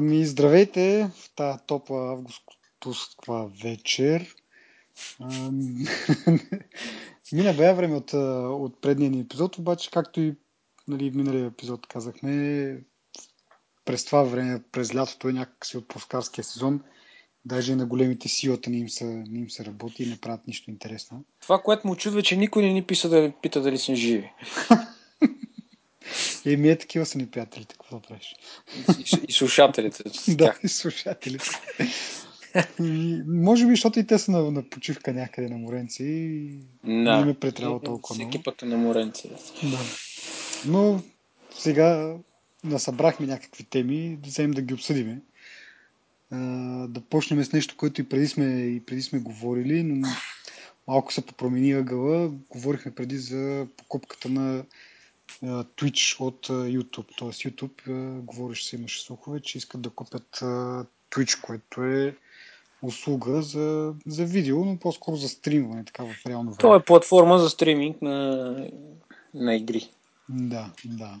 Ми, здравейте в тази топла августовска вечер. Мина бе време от, от предния ни епизод, обаче, както и нали, в миналия епизод казахме, през това време, през лятото е някакси от пускарския сезон, даже на големите силата не им, се, не им се работи и не правят нищо интересно. Това, което му чудва, че никой не ни писа да пита дали сме живи. И ми е такива са ни приятелите, какво правиш? И, и слушателите. да, и слушателите. И, може би, защото и те са на, на почивка някъде на моренци и да. не ме претрява толкова Всеки много. път е на моренци. Да. Но сега насъбрахме някакви теми, да вземем да ги обсъдиме. А, да почнем с нещо, което и преди сме, и преди сме говорили, но малко се попромени ъгъла. Говорихме преди за покупката на Twitch от YouTube. Тоест YouTube, говориш се, имаше слухове, че искат да купят Twitch, което е услуга за, за видео, но по-скоро за стримване, така в реално време. Това е платформа за стриминг на, на игри. Да, да.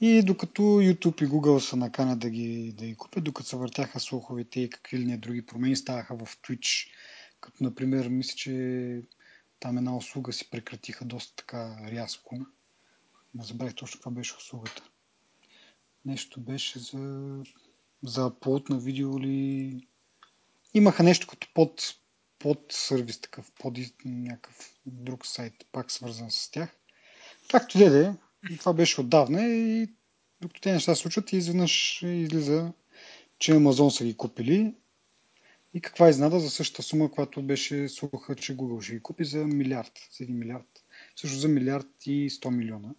И докато YouTube и Google са накана да ги, да ги купят, докато се въртяха слуховете и какви ли не други промени ставаха в Twitch, като например, мисля, че там една услуга си прекратиха доста така рязко. Не забравих точно каква беше услугата. Нещо беше за, за плод на видео или... Имаха нещо като под, под сервис такъв, под някакъв друг сайт, пак свързан с тях. Както де, де това беше отдавна и докато тези неща се случват и изведнъж излиза, че Амазон са ги купили и каква изнада за същата сума, която беше слуха, че Google ще ги купи за милиард, за 1 милиард. Също за милиард и 100 милиона.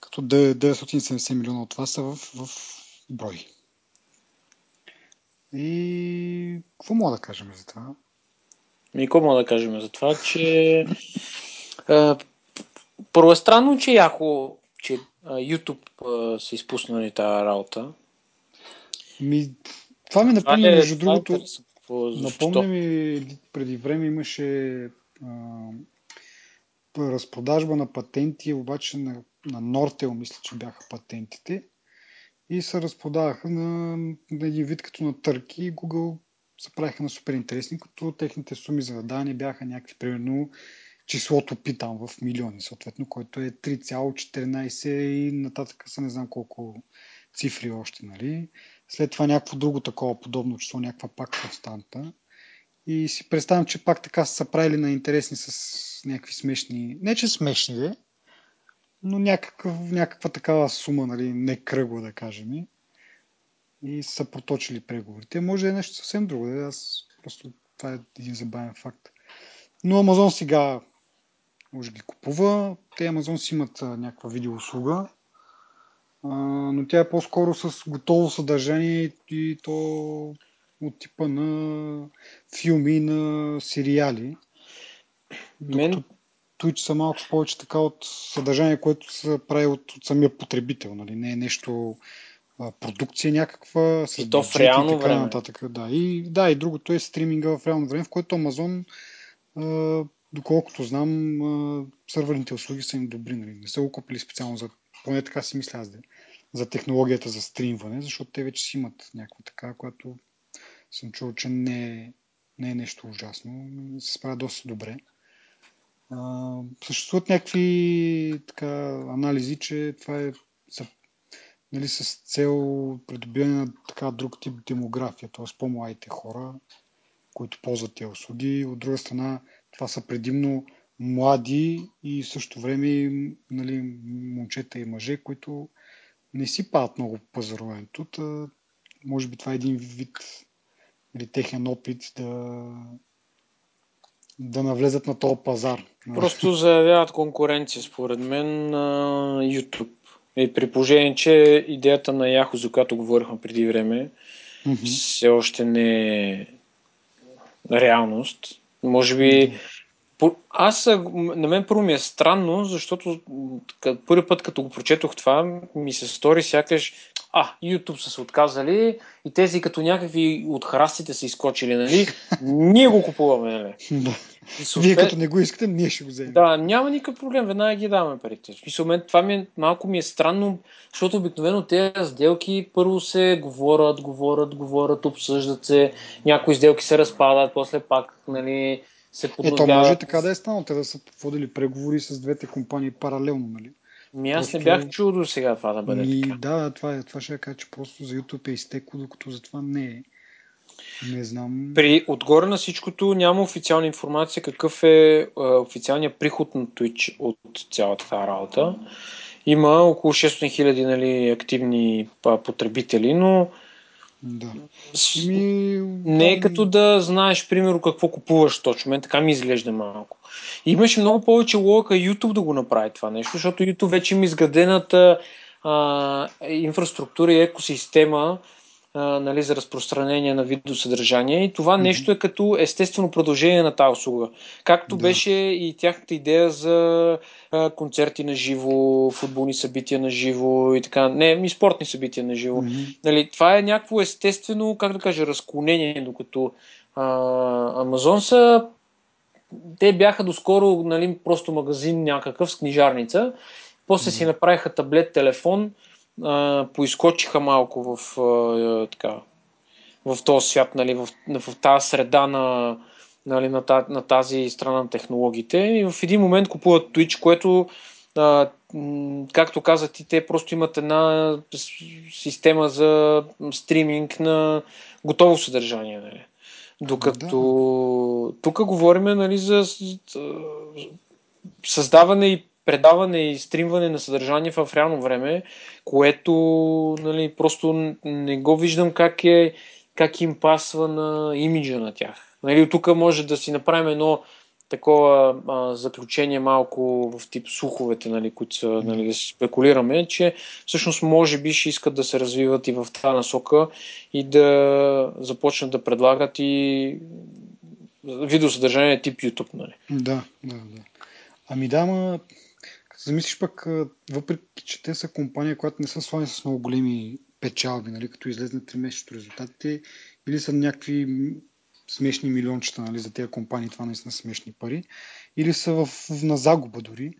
Като 970 милиона от това са в, в брой. И какво мога да кажем за това? И какво мога да кажем за това, че а, първо е странно, че яко, че а, YouTube а, са изпуснали тази работа. Ми, това ми напомня, е- между е другото? Напомня ми, преди време имаше а, разпродажба на патенти, обаче на, на Нортел, мисля, че бяха патентите. И се разпродаваха на, на един вид като на търки Google се правиха на супер интересни, като техните суми за даване бяха някакви, примерно, числото пи там в милиони, съответно, който е 3,14 и нататък са не знам колко цифри още, нали. След това някакво друго такова подобно число, някаква пак константа. И си представям, че пак така са се правили на интересни с някакви смешни, не че смешни, де, но някакъв, някаква такава сума, нали, не кръгла да кажем. И са проточили преговорите. Може да е нещо съвсем друго. Де. Аз просто това е един забавен факт. Но Амазон сега може ги купува. Те Амазон си имат а, някаква видеоуслуга, а, но тя е по-скоро с готово съдържание и то от типа на филми, на сериали. Мен- Докато Twitch са малко повече така от съдържание, което се прави от, от самия потребител. Нали? Не е нещо а, продукция някаква, с И то в реално и така време. нататък. Да. И, да, и другото е стриминга в реално време, в което Амазон, доколкото знам, сървърните услуги са им добри. Нали? Не са го купили специално за, поне така си мисля аз, за технологията за стримване, защото те вече си имат някаква така, която съм чул, че не не е нещо ужасно. Се справя доста добре. А, съществуват някакви така, анализи, че това е за, нали, с цел придобиване на така друг тип демография, т.е. по-младите хора, които ползват тези услуги. От друга страна, това са предимно млади и в същото време нали, момчета и мъже, които не си пават много пазаруването. Може би това е един вид или техен опит да, да навлезат на този пазар. Просто заявяват конкуренция, според мен, на YouTube. И при положение, че идеята на Yahoo, за която говорихме преди време, Мгм. все още не е реалност. Може би аз, на мен първо ми е странно, защото първи път, като го прочетох това, ми се стори сякаш, а, YouTube са се отказали и тези като някакви от храстите са изкочили, нали? Ние го купуваме, нали? Да. Вие като не го искате, ние ще го вземем. Да, няма никакъв проблем, веднага ги даваме парите. В мен това ми е, малко ми е странно, защото обикновено тези сделки първо се говорят, говорят, говорят, обсъждат се, някои сделки се разпадат, после пак, нали, се подновяват. Ето може така да е станало, те да са водили преговори с двете компании паралелно, нали? Ми аз просто... не бях чул до сега това да бъде ми, така. Да, това, е, това ще я кажа, че просто за YouTube е изтекло, докато за това не е. Не знам. При отгоре на всичкото няма официална информация какъв е, е официалният приход на Twitch от цялата тази работа. Има около 600 хиляди нали, активни потребители, но да. Ми... Не е като да знаеш, примерно, какво купуваш точно. Мен така ми изглежда малко. Имаше много повече логика YouTube да го направи това нещо, защото YouTube вече има изградената а, инфраструктура и екосистема, а, нали, за разпространение на видеосъдържание и това mm-hmm. нещо е като естествено продължение на тази услуга. Както да. беше и тяхната идея за а, концерти на живо, футболни събития на живо и така, не, и спортни събития на живо. Mm-hmm. Нали, това е някакво естествено, как да кажа, разклонение, докато а, Амазон са те бяха доскоро нали, просто магазин някакъв с книжарница. После mm-hmm. си направиха таблет, телефон, а, поизкочиха малко в, а, така, в този свят, нали, в, в тази среда на, нали, на, тази, на тази страна на технологиите и в един момент купуват Twitch, което а, както каза ти, те просто имат една система за стриминг на готово съдържание. Нали. Докато да. тук говорим нали, за създаване и предаване и стримване на съдържание в реално време, което нали, просто не го виждам как, е, как им пасва на имиджа на тях. Нали, тук може да си направим едно такова а, заключение малко в тип слуховете, нали, които са, нали, да си спекулираме, че всъщност може би ще искат да се развиват и в тази насока и да започнат да предлагат и видеосъдържание тип YouTube. Нали. Да, да, да. Ами да, ма, замислиш пък, въпреки че те са компания, която не са слани с много големи печалби, нали, като излезнат 3 месечето резултатите, или са някакви смешни милиончета нали, за тези компании, това наистина смешни пари, или са в, на загуба дори.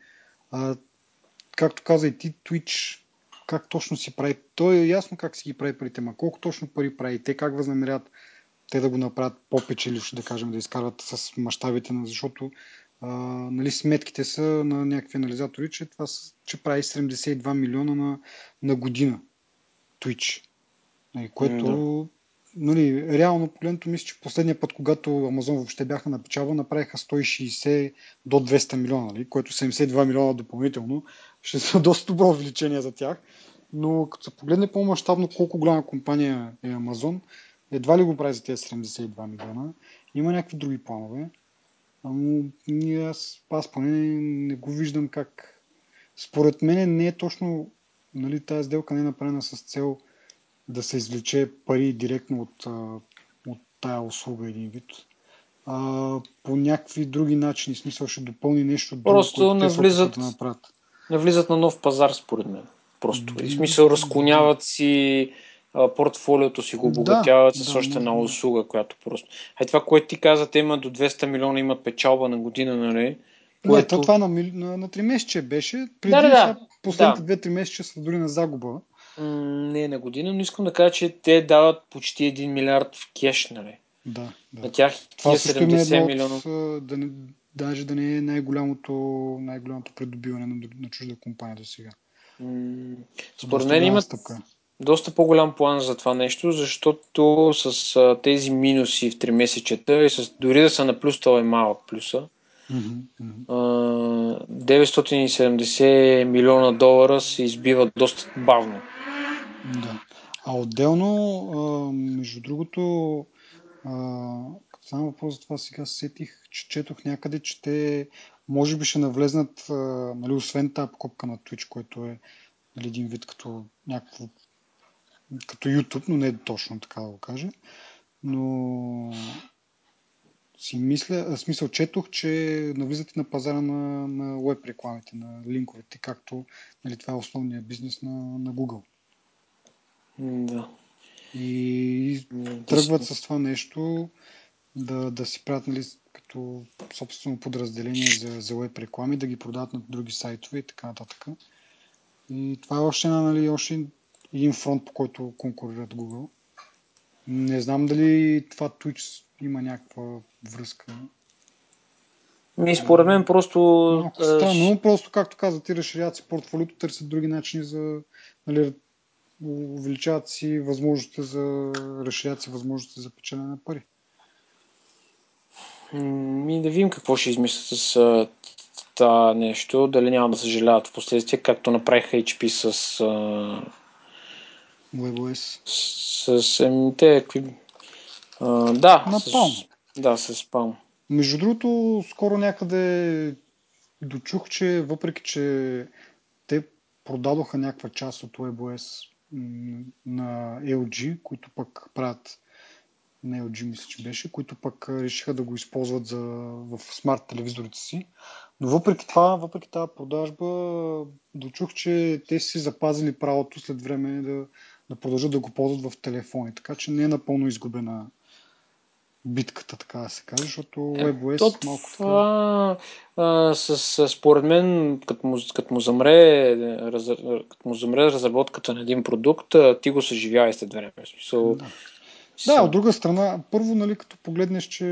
А, както каза и ти, Twitch, как точно си прави, то е ясно как си ги прави парите, ма колко точно пари прави, те как възнамерят те да го направят по-печелившо, да кажем, да изкарват с мащабите, защото а, нали, сметките са на някакви анализатори, че това че прави 72 милиона на, на година Twitch. Нали, което нали, реално погледното мисля, че последния път, когато Амазон въобще бяха на печалба, направиха 160 до 200 милиона, нали, което 72 милиона допълнително ще са доста добро увеличение за тях. Но като се погледне по-масштабно колко голяма компания е Амазон, едва ли го прави за тези 72 милиона. Има някакви други планове. Но аз, аз поне не го виждам как. Според мен не е точно нали, тази сделка не е направена с цел да се извлече пари директно от, от тая услуга един вид. А, по някакви други начини, смисъл ще допълни нещо друго, Просто не влизат, да направят. не влизат на нов пазар, според мен. Просто. И смисъл разклоняват си портфолиото си го обогатяват да, с да, още една услуга, която просто... Ай това, което ти каза, те имат до 200 милиона, имат печалба на година, нали? Което... Не, това на, на, на 3 месече беше. Преди да, да, да. последните да. 2-3 месеца са дори на загуба не е на година, но искам да кажа, че те дават почти 1 милиард в кеш, нали? Да, да. На тях Това е 70 милиона. Да не, даже да не е най-голямото, най-голямото придобиване на, на чужда компания до сега. според мен имат стъпка. Доста по-голям план за това нещо, защото с а, тези минуси в 3 месечета и с, дори да са на плюс, това е малък плюса. Mm-hmm. 970 милиона долара се избиват доста бавно. Да. А отделно, между другото, само въпрос за това сега сетих, че четох някъде, че те може би ще навлезнат, нали, освен тази покупка на Twitch, който е нали, един вид като някакво като YouTube, но не е точно така да го кажа. Но си мисля, смисъл четох, че навлизате на пазара на, на веб рекламите, на линковете, както нали, това е основният бизнес на, на Google. Да. И тръгват с това нещо да, да си правят нали, като собствено подразделение за, за веб реклами, да ги продават на други сайтове и така нататък. И това е още, нали, още един фронт, по който конкурират Google. Не знам дали това Twitch има някаква връзка. Ми, според мен просто... Малко странно, но просто, както каза, ти разширяват си портфолиото, търсят други начини за... Нали, увеличават си възможностите за... разширяват си възможностите за печелене на пари. Ми да видим какво ще измислят с това нещо, дали няма да съжаляват в последствие, както направиха HP с... WebOS. С, с ами, те, а, да. На с, Palm. Да, с Palm. Между другото, скоро някъде дочух, че въпреки, че те продадоха някаква част от WebOS на LG, които пък правят на LG мисля, че беше, които пък решиха да го използват за, в смарт телевизорите си. Но въпреки това, въпреки тази продажба, дочух, че те си запазили правото след време да, да продължат да го ползват в телефони. Така че не е напълно изгубена битката, така да се каже, защото WebOS То, малко това, а, с, с, според мен, като му, като му, замре, раз, като му замре разработката на един продукт, ти го съживява след време. So, да. да, от друга страна, първо, нали, като погледнеш, че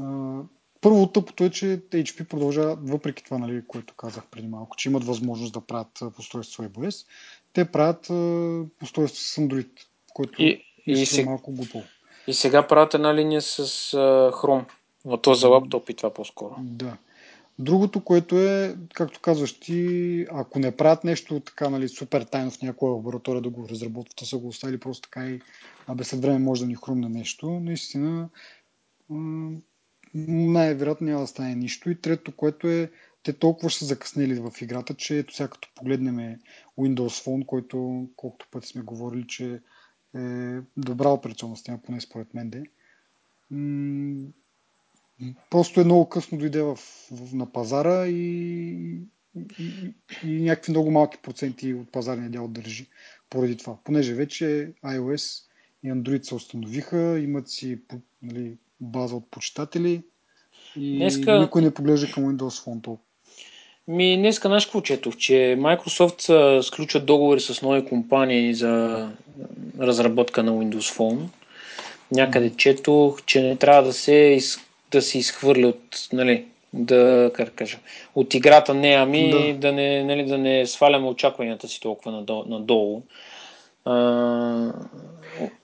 а, първо тъпото е, че HP продължават, въпреки това, нали, което казах преди малко, че имат възможност да правят постройство WebOS, те правят постройство с Android, което и, и сега, малко глупо. И сега правят една линия с uh, Chrome, но то за лаптоп и това по-скоро. Да. Другото, което е, както казваш ти, ако не правят нещо така, нали, супер тайно в някоя лаборатория да го разработват, а са го оставили просто така и абе след време може да ни хрумне нещо, наистина най-вероятно няма да стане нищо. И трето, което е, те толкова ще са закъснели в играта, че ето сега като погледнем Windows Phone, който колкото пъти сме говорили, че е добра операционна система, поне според мен де. просто е много късно дойде в, в, на пазара и, и, и някакви много малки проценти от пазарния дял държи поради това. Понеже вече iOS и Android се установиха, имат си нали, база от почитатели и Днеска... никой не поглежда към Windows Phone толкова. Ми, днеска знаеш какво четох, че Microsoft сключват договори с нови компании за разработка на Windows Phone. Някъде четох, че не трябва да се, из, да се изхвърли от, нали, да, как кажа, от играта не, ами да, да, не, нали, да не сваляме очакванията си толкова надолу. надолу. А,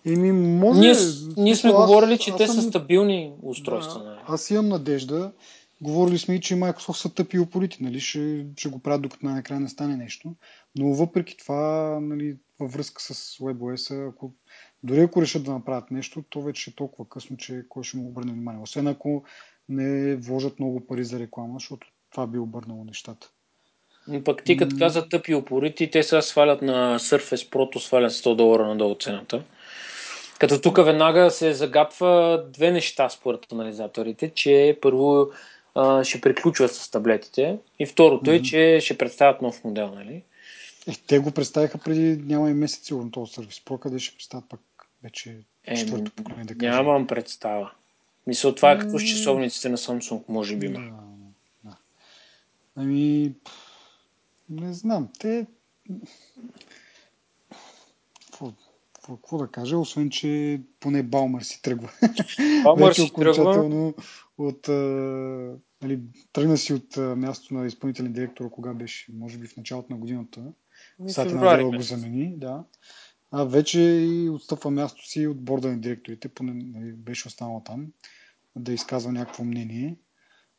Еми, може. Ние, ние сме аз, говорили, че те са стабилни устройства. Да, нали? аз имам надежда. Говорили сме и, че Microsoft са тъпи упорити, нали? Ще, ще го правят докато най-накрая не стане нещо. Но въпреки това, нали, във връзка с WebOS, ако, дори ако решат да направят нещо, то вече е толкова късно, че кой ще му обърне внимание. Освен ако не вложат много пари за реклама, защото това би обърнало нещата. Но пък ти като каза тъпи упорити, те сега свалят на Surface Pro, свалят 100 долара надолу цената. Като тук веднага се загатва две неща според анализаторите, че първо а, ще приключват с таблетите и второто mm-hmm. е, че ще представят нов модел, нали? Е, те го представиха преди няма и месец сигурно този сервис. Про къде ще представят пък вече е, четвърто поколение да кажем. Нямам представа. Мисля, това е като с часовниците на Samsung, може би. Да, да. Ами, не знам. Те какво да кажа, освен, че поне Баумър си тръгва. Баумър си окончателно от, нали, тръгна си от място на изпълнителен директор, кога беше, може би в началото на годината. Сати на го замени, да. А вече и отстъпва място си от борда на директорите, поне нали, беше останал там, да изказва някакво мнение.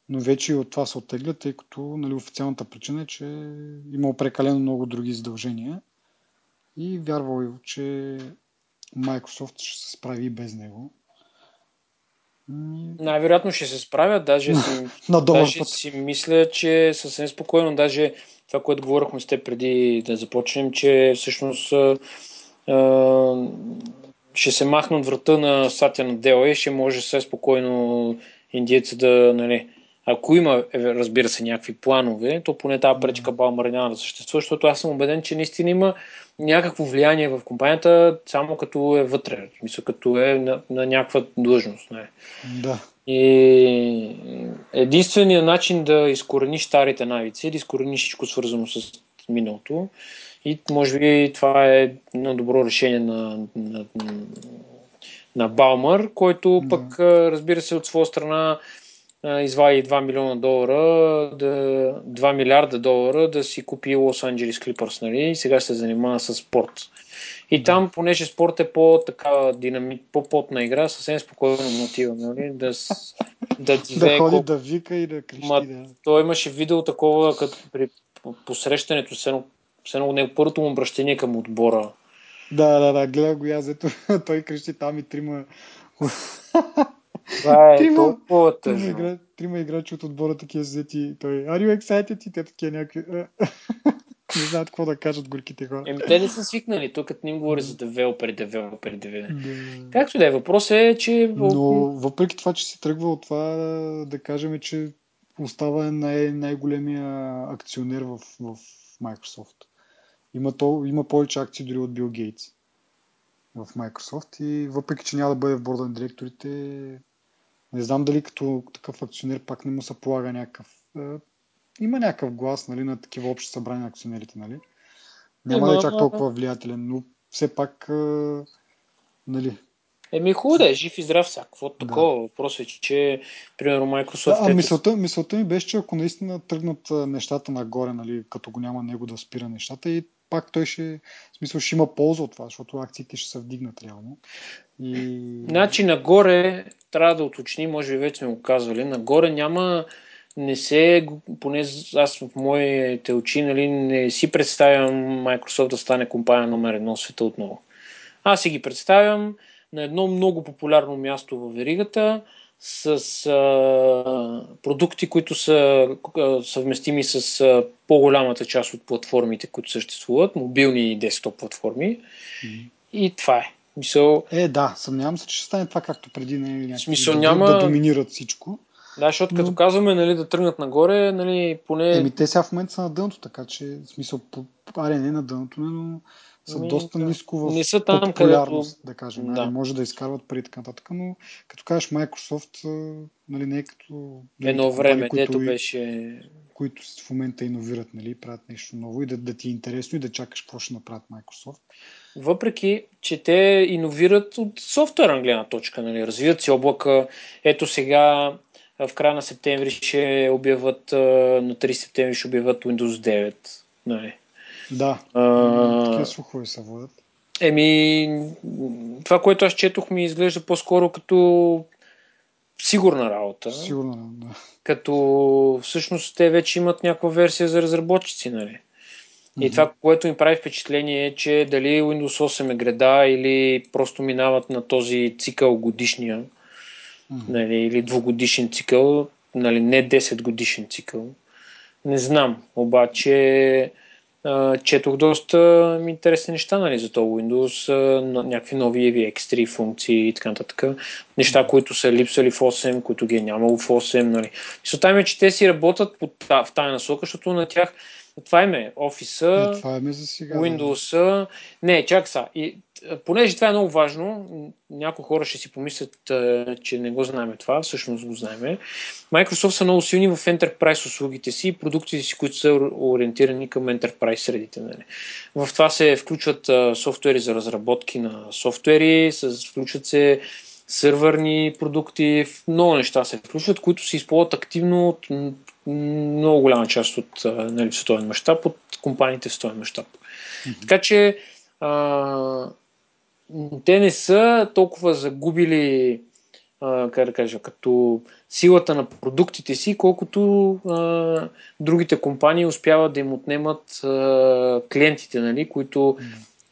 Но вече и от това се оттегля, тъй като нали, официалната причина е, че имал прекалено много други задължения и вярвал, че Microsoft ще се справи и без него. Най-вероятно ще се справят, даже, си, на даже си мисля, че съвсем спокойно, даже това, което говорихме с теб преди да започнем, че всъщност а, ще се махнат врата на Сатя на Дела и ще може все спокойно индиеца да, нали, ако има, е, разбира се, някакви планове, то поне тази пречка Балмар няма да съществува, защото аз съм убеден, че наистина има някакво влияние в компанията, само като е вътре, мисля, като е на, на някаква длъжност. Не. Да. И единственият начин да изкорениш старите навици е да изкорениш всичко свързано с миналото. И може би това е едно добро решение на, на, на Балмър, който пък, да. разбира се, от своя страна извади 2 милиона долара, да, 2 милиарда долара да си купи Лос Анджелис Клипърс, нали? И сега се занимава с спорт. И там, понеже спорт е по-така динамит, по-потна игра, съвсем спокойно му отива, нали? Да, да, да ходи, колко... да вика и да крещи. Ма, да. Той имаше видео такова, като при посрещането, с едно, с едно него първото му обращение към отбора. Да, да, да, гледа го аз, ето, той крещи там и трима... Това е трима, толкова трима, игра, трима играчи от отбора такива взети. Той, are you excited? И те такива някакви... не знаят какво да кажат горките хора. Еми, те не са свикнали. Тук като не им говори за девелопери, девелопери, девелопери. Както да е, въпрос е, че... Но въпреки това, че се тръгва от това, да кажем, че остава най- най-големия акционер в, в Microsoft. Има, то, има повече акции дори от Бил Гейтс в Microsoft и въпреки, че няма да бъде в борда на директорите, не знам дали като такъв акционер пак не му се полага някакъв има някакъв глас нали, на такива общи събрания на акционерите. Нали? Няма да е чак толкова влиятелен, но все пак нали, Еми хубаво да е, жив и здрав сега. Какво да. такова? Въпросът е, че, примерно, Microsoft... Да, а мисълта, мисълта ми беше, че ако наистина тръгнат нещата нагоре, нали, като го няма него да спира нещата и пак той ще, в смисъл, ще има полза от това, защото акциите ще се вдигнат реално. И... Значи нагоре, трябва да уточни, може би вече сме го казвали, нагоре няма не се, поне аз в моите очи, нали, не си представям Microsoft да стане компания номер едно света отново. Аз си ги представям на едно много популярно място в веригата, с а, продукти, които са а, съвместими с а, по-голямата част от платформите, които съществуват, мобилни и десктоп платформи. Mm-hmm. И това е. Мисъл... Е, да, съмнявам се, че ще стане това както преди, нали, смисъл, да, няма... да доминират всичко. Да, защото но... като казваме нали, да тръгнат нагоре, нали, поне... Еми, те сега в момента са на дъното, така че, в смисъл, аре, не на дъното, но са Ми, доста да. ниско в не са там, популярност, където... да кажем. Нали, да. Нали, може да изкарват пари така нататък, но като кажеш Microsoft, нали, не е като... Едно време, които, беше... Които в момента иновират, нали, правят нещо ново и да, да ти е интересно и да чакаш какво ще направят Microsoft. Въпреки, че те иновират от софтуерна гледна точка, нали, развиват си облака. Ето сега в края на септември ще обяват, на 3 септември ще обяват Windows 9. Нали. Да, а, такива слухове се водят. Еми, това, което аз четох, ми изглежда по-скоро като сигурна работа. Сигурна, да. Като всъщност те вече имат някаква версия за разработчици, нали? Mm-hmm. И това, което ми прави впечатление е, че дали Windows 8 е града или просто минават на този цикъл годишния, mm-hmm. нали, или двугодишен цикъл, нали, не 10 годишен цикъл. Не знам, обаче четох доста интересни неща нали, за този Windows, някакви нови EVX3 функции и така нататък. Неща, които са липсали в 8, които ги е нямало в 8. Нали. Мисълта ми е, че те си работят в тази насока, защото на тях това е офиса, това е за сега, Windows. Не, чак са. И, понеже това е много важно, някои хора ще си помислят, че не го знаем това, всъщност го знаем. Microsoft са много силни в Enterprise услугите си и продуктите си, които са ориентирани към Enterprise средите. Нали. В това се включват софтуери за разработки на софтуери, включват се сървърни продукти, много неща се включват, които се използват активно от много голяма част от нали, световен мащаб, от компаниите в световен мащаб. Mm-hmm. Така че а, те не са толкова загубили, а, как да кажа, като силата на продуктите си, колкото а, другите компании успяват да им отнемат а, клиентите, нали, които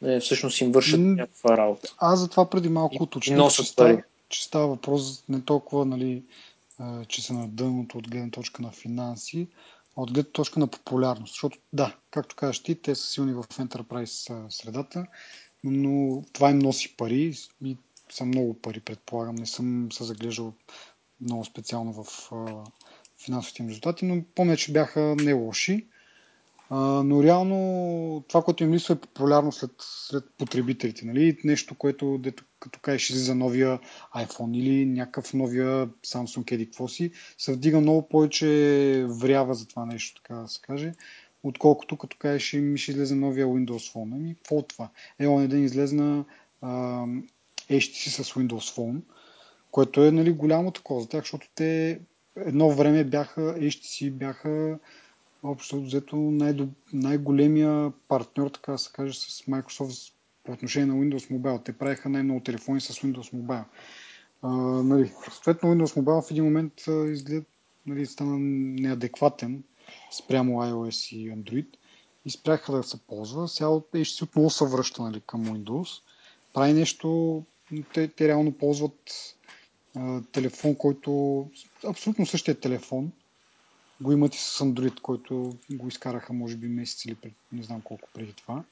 mm-hmm. всъщност им вършат mm-hmm. някаква работа. Аз затова преди малко уточних, че, става, че става въпрос не толкова нали, че са на дъното от гледна точка на финанси, а от гледна точка на популярност. Защото да, както кажеш ти, те са силни в Enterprise средата но това им носи пари и са много пари, предполагам. Не съм се заглеждал много специално в финансовите им резултати, но помня, че бяха не лоши. Но реално това, което им липсва е популярно след, след потребителите. Нали? Нещо, което дето, като кажеш за новия iPhone или някакъв новия Samsung еди какво си, се вдига много повече врява за това нещо, така да се каже, отколкото като кажеш ми ще излезе новия Windows Phone. Ами, какво от това? Е, он ден излезна а, HTC с Windows Phone, което е нали, голямо такова за тях, защото те едно време бяха, HTC бяха общо взето най- най-големия партньор, така да се каже, с Microsoft по отношение на Windows Mobile. Те правиха най-много телефони с Windows Mobile. А, нали, съответно Windows Mobile в един момент изглед, нали, стана неадекватен спрямо iOS и Android и спряха да се ползва. Сега HTC отново се връща нали, към Windows. Прави нещо, те, те реално ползват а, телефон, който абсолютно същия телефон, го имат и с Android, който го изкараха може би месец или пред, не знам колко преди това.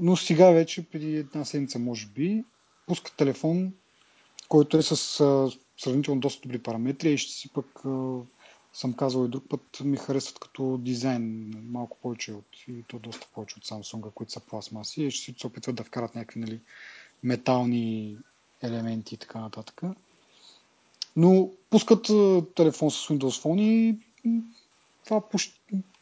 Но сега вече, преди една седмица може би, пускат телефон, който е с сравнително доста добри параметри и ще си пък съм казал и друг път, ми харесват като дизайн малко повече от, и то доста повече от Samsung, които са пластмаси и ще се опитват да вкарат някакви нали, метални елементи и така нататък. Но пускат телефон с Windows Phone и това почти,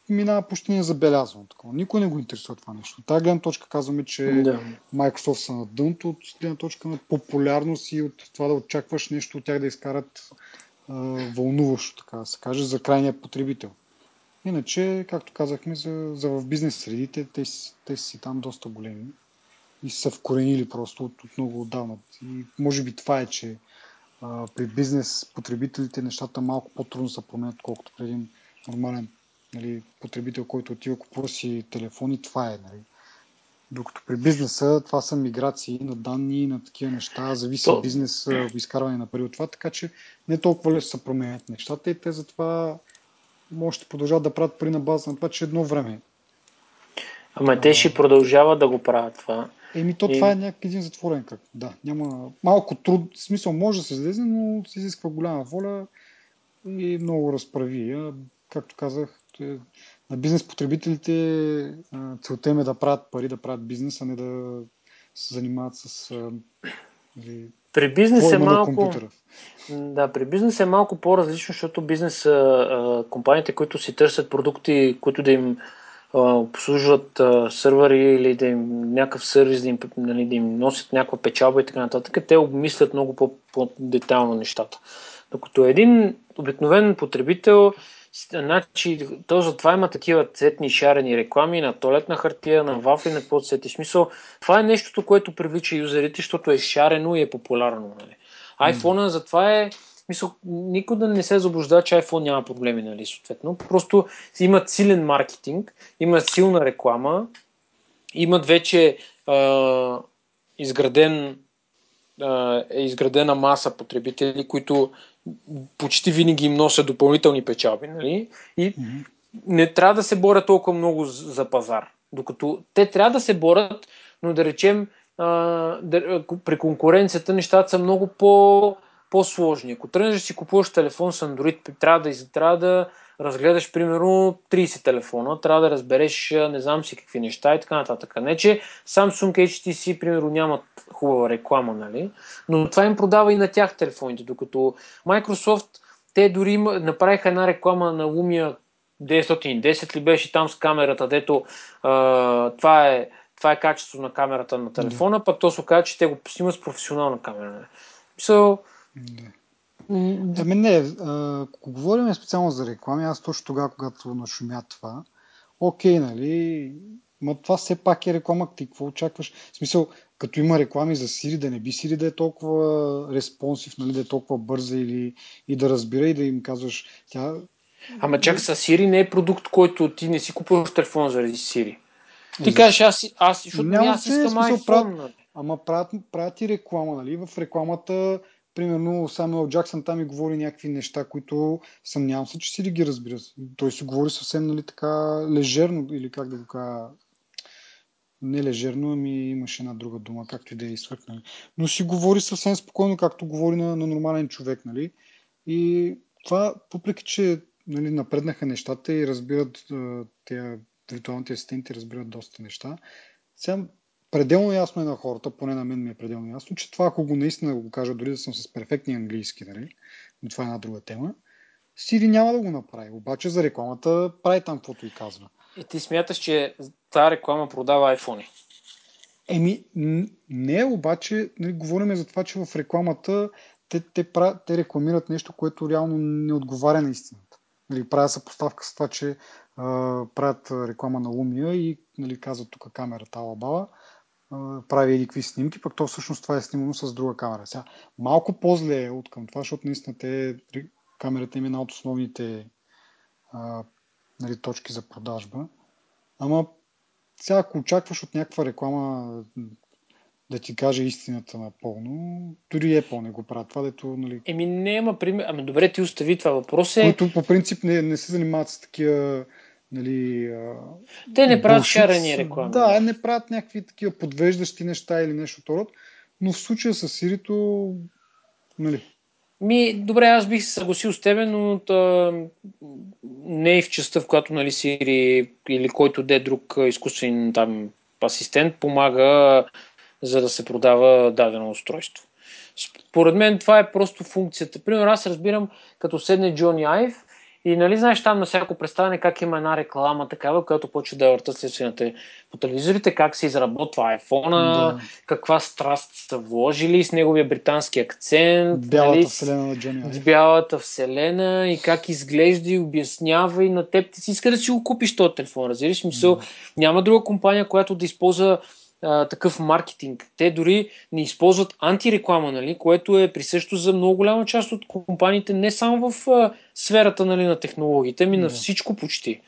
минава почти незабелязано. Такова. Никой не го интересува това нещо. Тази гледна точка казваме, че да. Microsoft са на дънто от гледна точка на популярност и от това да очакваш нещо от тях да изкарат а, вълнуващо, така да се каже, за крайния потребител. Иначе, както казахме, за, за в бизнес средите, те, те си там доста големи и са вкоренили просто от, от много отдавна. И може би това е, че а, при бизнес потребителите нещата малко по-трудно се променят, колкото при един нормален нали, потребител, който отива купува си телефон и това е. Нали. Докато при бизнеса това са миграции на данни, на такива неща, зависи То... бизнес, изкарване на пари от това, така че не толкова лесно се променят нещата и те затова може да продължават да правят пари на база на това, че едно време. Ама те ще продължават да го правят това. Еми, то и... това е някакъв един затворен кръг. Да, няма малко труд, в смисъл може да се излезе, но се изисква голяма воля и много разправи. Както казах, е, на бизнес потребителите целта им е да правят пари, да правят бизнес, а не да се занимават с нали, при бизнес е малко. Да, при бизнес е малко по-различно, защото бизнес а, компаниите, които си търсят продукти, които да им обслужват сървъри или да им някакъв сервис, да им, нали, да им носят някаква печалба и така нататък, те обмислят много по-детално нещата. Докато един обикновен потребител Значи, то затова има такива цветни шарени реклами на туалетна хартия, на вафли, на какво сети. Смисъл, това е нещото, което привлича юзерите, защото е шарено и е популярно. Нали? iPhone mm. затова е Мисъл, никой да не се заблуждава, че iPhone няма проблеми, нали, съответно. Просто имат силен маркетинг, имат силна реклама, имат вече а, изграден, а, е изградена маса потребители, които почти винаги им носят допълнителни печалби, нали? И mm-hmm. не трябва да се борят толкова много за пазар. Докато те трябва да се борят, но да речем, а, да, при конкуренцията нещата са много по, по-сложни. Ако тръгнеш да си купуваш телефон с Android, трябва да, трябва да разгледаш примерно 30 телефона, трябва да разбереш не знам си какви неща и така нататък. Не, че Samsung HTC примерно нямат хубава реклама, нали? но това им продава и на тях телефоните, докато Microsoft те дори направиха една реклама на Lumia 910 ли беше там с камерата, дето а, това, е, това е качество на камерата на телефона, пък то се оказа, че те го снимат с професионална камера. Нали? So, Ами не, ако говорим специално за реклами, аз точно тогава, когато нашумя това, окей, нали, но това все пак е реклама, ти какво очакваш? В смисъл, като има реклами за Siri, да не би Siri да е толкова респонсив, нали, да е толкова бърза или и да разбира и да им казваш, тя... Ама чак с Siri не е продукт, който ти не си купуваш телефон заради Siri. Ти кажеш, аз, аз, защото Няма аз искам iPhone. Правят, нали? ама правят, правят и реклама, нали? В рекламата примерно Самуел Джаксън там и говори някакви неща, които съмнявам се, че си ги разбира. Той си говори съвсем нали, така лежерно или как да го кажа не лежерно, ами имаше една друга дума, както и да е свъркнали. Но си говори съвсем спокойно, както говори на, на нормален човек, нали? И това, въпреки че нали, напреднаха нещата и разбират тези виртуалните асистенти разбират доста неща. Сега пределно ясно е на хората, поне на мен ми е пределно ясно, че това, ако го наистина го кажа, дори да съм с перфектния английски, нали, но това е една друга тема, Сири няма да го направи. Обаче за рекламата прави там каквото и казва. И ти смяташ, че тази реклама продава iPhone? Еми, не, обаче, нали, говорим за това, че в рекламата те, те, те рекламират нещо, което реално не отговаря на истината. Нали, правя съпоставка с това, че а, правят реклама на Lumia и нали, казват тук камерата Алабала, прави едни какви снимки, пък то всъщност това е снимано с друга камера. Сега, малко по-зле е от към това, защото наистина те, камерата им е една от основните а, нали, точки за продажба. Ама сега, ако очакваш от някаква реклама да ти каже истината напълно, дори Apple не го правят. Това, дето, нали... Еми, няма пример. Ами, добре, ти остави това въпрос. Е... Които по принцип не, не се занимават с такива нали, Те не правят шарени реклами. Да, не правят някакви такива подвеждащи неща или нещо от род, но в случая с Сирито, нали, ми, добре, аз бих се съгласил с тебе, но та, не и в частта, в която нали, Сири или който де друг изкуствен там асистент помага за да се продава дадено устройство. Според мен това е просто функцията. Примерно аз разбирам, като седне Джони Айв и нали знаеш там на всяко представяне как има една реклама такава, която почва да върта следствените по телевизорите, как се изработва iPhone, да. каква страст са вложили с неговия британски акцент. Бялата нали, вселена на Джони. Бялата вселена и как изглежда и обяснява и на теб ти си иска да си го купиш този телефон. Разбираш мисъл, да. няма друга компания, която да използва а, такъв маркетинг. Те дори не използват антиреклама, нали, което е присъщо за много голяма част от компаниите, не само в а, сферата нали, на технологиите, ми на всичко почти.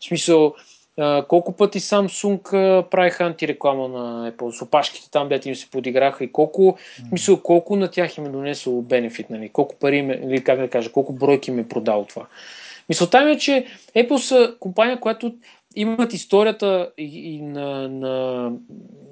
В смисъл, а, колко пъти Samsung а, правиха антиреклама на Apple, с опашките там, дете им се подиграха и колко, mm. мисъл, колко на тях им е донесло бенефит, нали, колко пари, или как да кажа, колко бройки им е продал това. Мисълта ми е, че Apple са компания, която имат историята и, и на, на,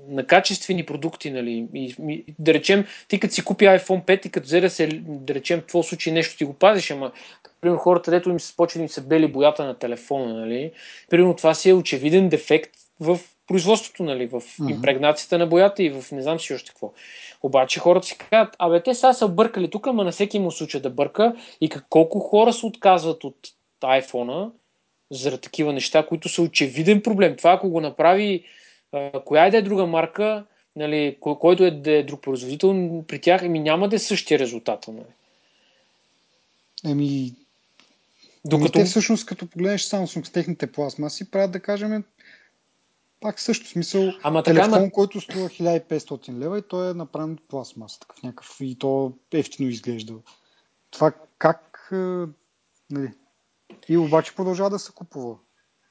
на качествени продукти, нали. И, и, да речем, ти като си купи iPhone 5 и като взе да се, да речем, в твой случай нещо ти го пазиш, ама, примерно, хората, дето им се почва да им се бели боята на телефона, нали. Примерно, това си е очевиден дефект в производството, нали, в импрегнацията на боята и в не знам си още какво. Обаче хората си казват, абе, те сега са бъркали тук, ама на всеки му случай да бърка и колко хора се отказват от iPhone заради такива неща, които са очевиден проблем. Това ако го направи а, коя и да е друга марка, нали, кой, който е да е друг производител, при тях еми, няма да е същия резултат. Нали. Еми, докато... Еми, те всъщност, като погледнеш Samsung с техните пластмаси, правят да кажем пак също смисъл Ама телефон, така, който струва 1500 лева и той е направен от пластмаса, такъв някакъв и то ефтино изглежда. Това как нали, и обаче продължава да се купува.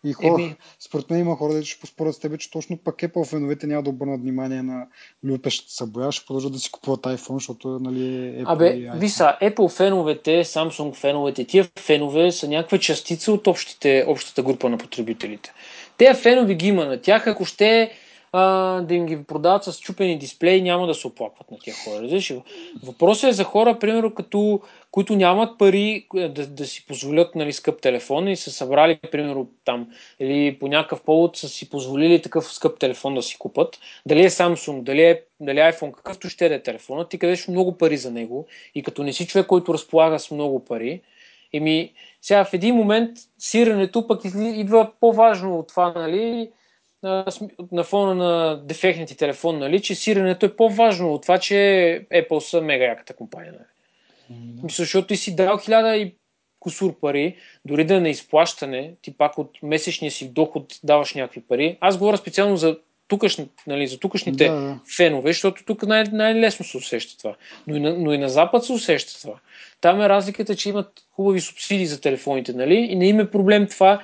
И хора, Еми... според мен има хора, да ще поспорят с тебе, че точно пък Apple феновете няма да обърнат внимание на люпещата се боя, ще продължат да си купуват iPhone, защото нали, Apple Абе, виса, Apple феновете, Samsung феновете, тия фенове са някаква частица от общите, общата група на потребителите. Те фенови ги има на тях, ако ще а, да им ги продават с чупени дисплеи, няма да се оплакват на тия хора. Въпросът е за хора, примерно, като, които нямат пари е, да, да си позволят нали, скъп телефон и са събрали, примерно, там, или по някакъв повод са си позволили такъв скъп телефон да си купат. Дали е Samsung, дали е дали е iPhone, какъвто ще е телефонът, ти къдеш много пари за него и като не си човек, който разполага с много пари, Еми, сега в един момент сирането пък идва по-важно от това, нали, на фона на дефектните телефон, нали, че сиренето е по-важно от това, че Apple са мега яката компания. Нали. Mm-hmm. Мисля, защото ти си дал хиляда и кусур пари, дори да е на изплащане, ти пак от месечния си доход даваш някакви пари. Аз говоря специално за, тукаш, нали, за тукашните да, да. фенове, защото тук най- най-лесно се усеща това. Но и, на, но и на Запад се усеща това. Там е разликата, че имат хубави субсидии за телефоните, нали? И не им е проблем това,